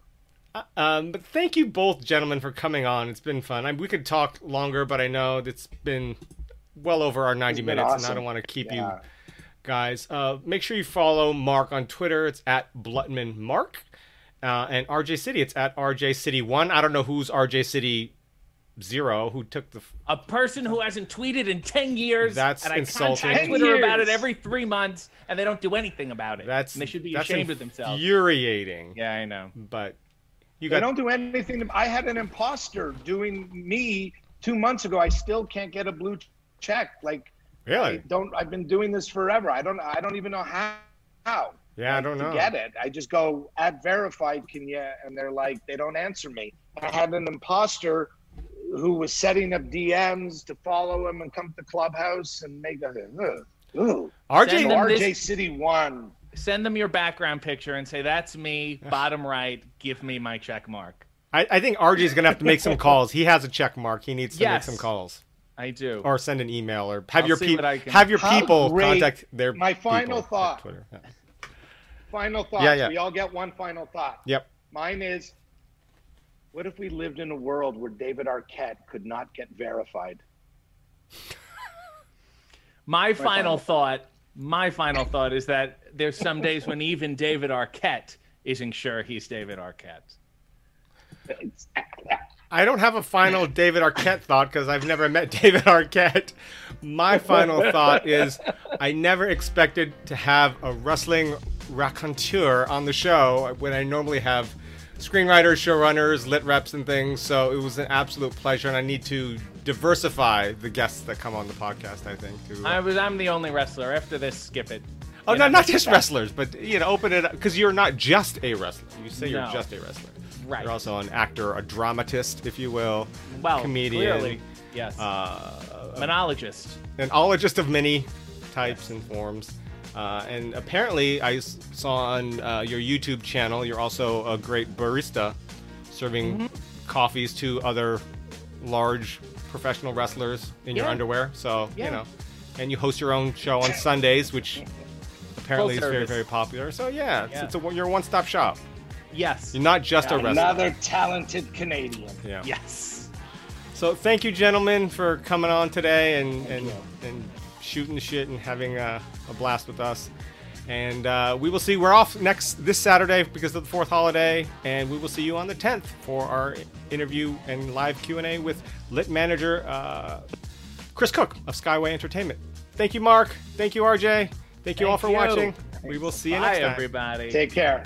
Speaker 1: Uh, um, but thank you both, gentlemen, for coming on. It's been fun. I, we could talk longer, but I know it's been well over our 90 minutes, awesome. and I don't want to keep yeah. you guys. Uh, make sure you follow Mark on Twitter. It's at Blutman Mark. Uh, and RJ City, it's at RJ City One. I don't know who's RJ City Zero who took the
Speaker 3: a person who hasn't tweeted in ten years.
Speaker 1: That's
Speaker 3: and I
Speaker 1: insulting.
Speaker 3: contact Twitter about it every three months, and they don't do anything about it.
Speaker 1: That's
Speaker 3: and they should be
Speaker 1: that's
Speaker 3: ashamed of themselves.
Speaker 1: Infuriating.
Speaker 3: Yeah, I know.
Speaker 1: But
Speaker 2: you got... they don't do anything. To... I had an imposter doing me two months ago, I still can't get a blue check. Like,
Speaker 1: really?
Speaker 2: I don't. I've been doing this forever. I don't. I don't even know how. How?
Speaker 1: Yeah, I don't know.
Speaker 2: Get it? I just go at verified. Can you? And they're like, they don't answer me. I had an imposter who was setting up DMs to follow him and come to the clubhouse and make a. Uh, ooh.
Speaker 1: RJ,
Speaker 2: RJ this, City one.
Speaker 3: Send them your background picture and say that's me, bottom right. Give me my check mark.
Speaker 1: I, I think RJ is gonna have to make some calls. He has a check mark. He needs to yes, make some calls.
Speaker 3: I do.
Speaker 1: Or send an email or have I'll your people have your people contact their.
Speaker 2: My final thought. Yeah. Final thought. Yeah, yeah. We all get one final thought.
Speaker 1: Yep.
Speaker 2: Mine is what if we lived in a world where David Arquette could not get verified?
Speaker 3: my, my final, final thought, my final thought is that there's some days when even David Arquette isn't sure he's David Arquette. [laughs]
Speaker 1: I don't have a final David Arquette thought because I've never met [laughs] David Arquette. My final thought is I never expected to have a wrestling raconteur on the show when I normally have screenwriters, showrunners, lit reps, and things. So it was an absolute pleasure, and I need to diversify the guests that come on the podcast. I think.
Speaker 3: To, uh, I was. I'm the only wrestler. After this, skip it.
Speaker 1: Oh no, not just wrestlers, but you know, open it up because you're not just a wrestler. You say you're just a wrestler.
Speaker 3: Right.
Speaker 1: You're also an actor, a dramatist, if you will.
Speaker 3: Well,
Speaker 1: comedian.
Speaker 3: Clearly, yes. Uh, Monologist.
Speaker 1: An ologist of many types yes. and forms. Uh, and apparently, I saw on uh, your YouTube channel, you're also a great barista, serving mm-hmm. coffees to other large professional wrestlers in yeah. your underwear. So yeah. you know, and you host your own show on Sundays, which apparently is very very popular. So yeah, yeah. It's, it's a, you're a one-stop shop.
Speaker 3: Yes,
Speaker 1: you're not just a wrestler.
Speaker 2: Another talented Canadian.
Speaker 1: Yeah.
Speaker 3: Yes.
Speaker 1: So thank you, gentlemen, for coming on today and and, and shooting the shit and having a, a blast with us. And uh, we will see. We're off next this Saturday because of the fourth holiday, and we will see you on the 10th for our interview and live Q and A with lit manager uh, Chris Cook of Skyway Entertainment. Thank you, Mark. Thank you, RJ. Thank you Thank all for you. watching. We will see you
Speaker 3: Bye,
Speaker 1: next time.
Speaker 3: everybody.
Speaker 2: Take care.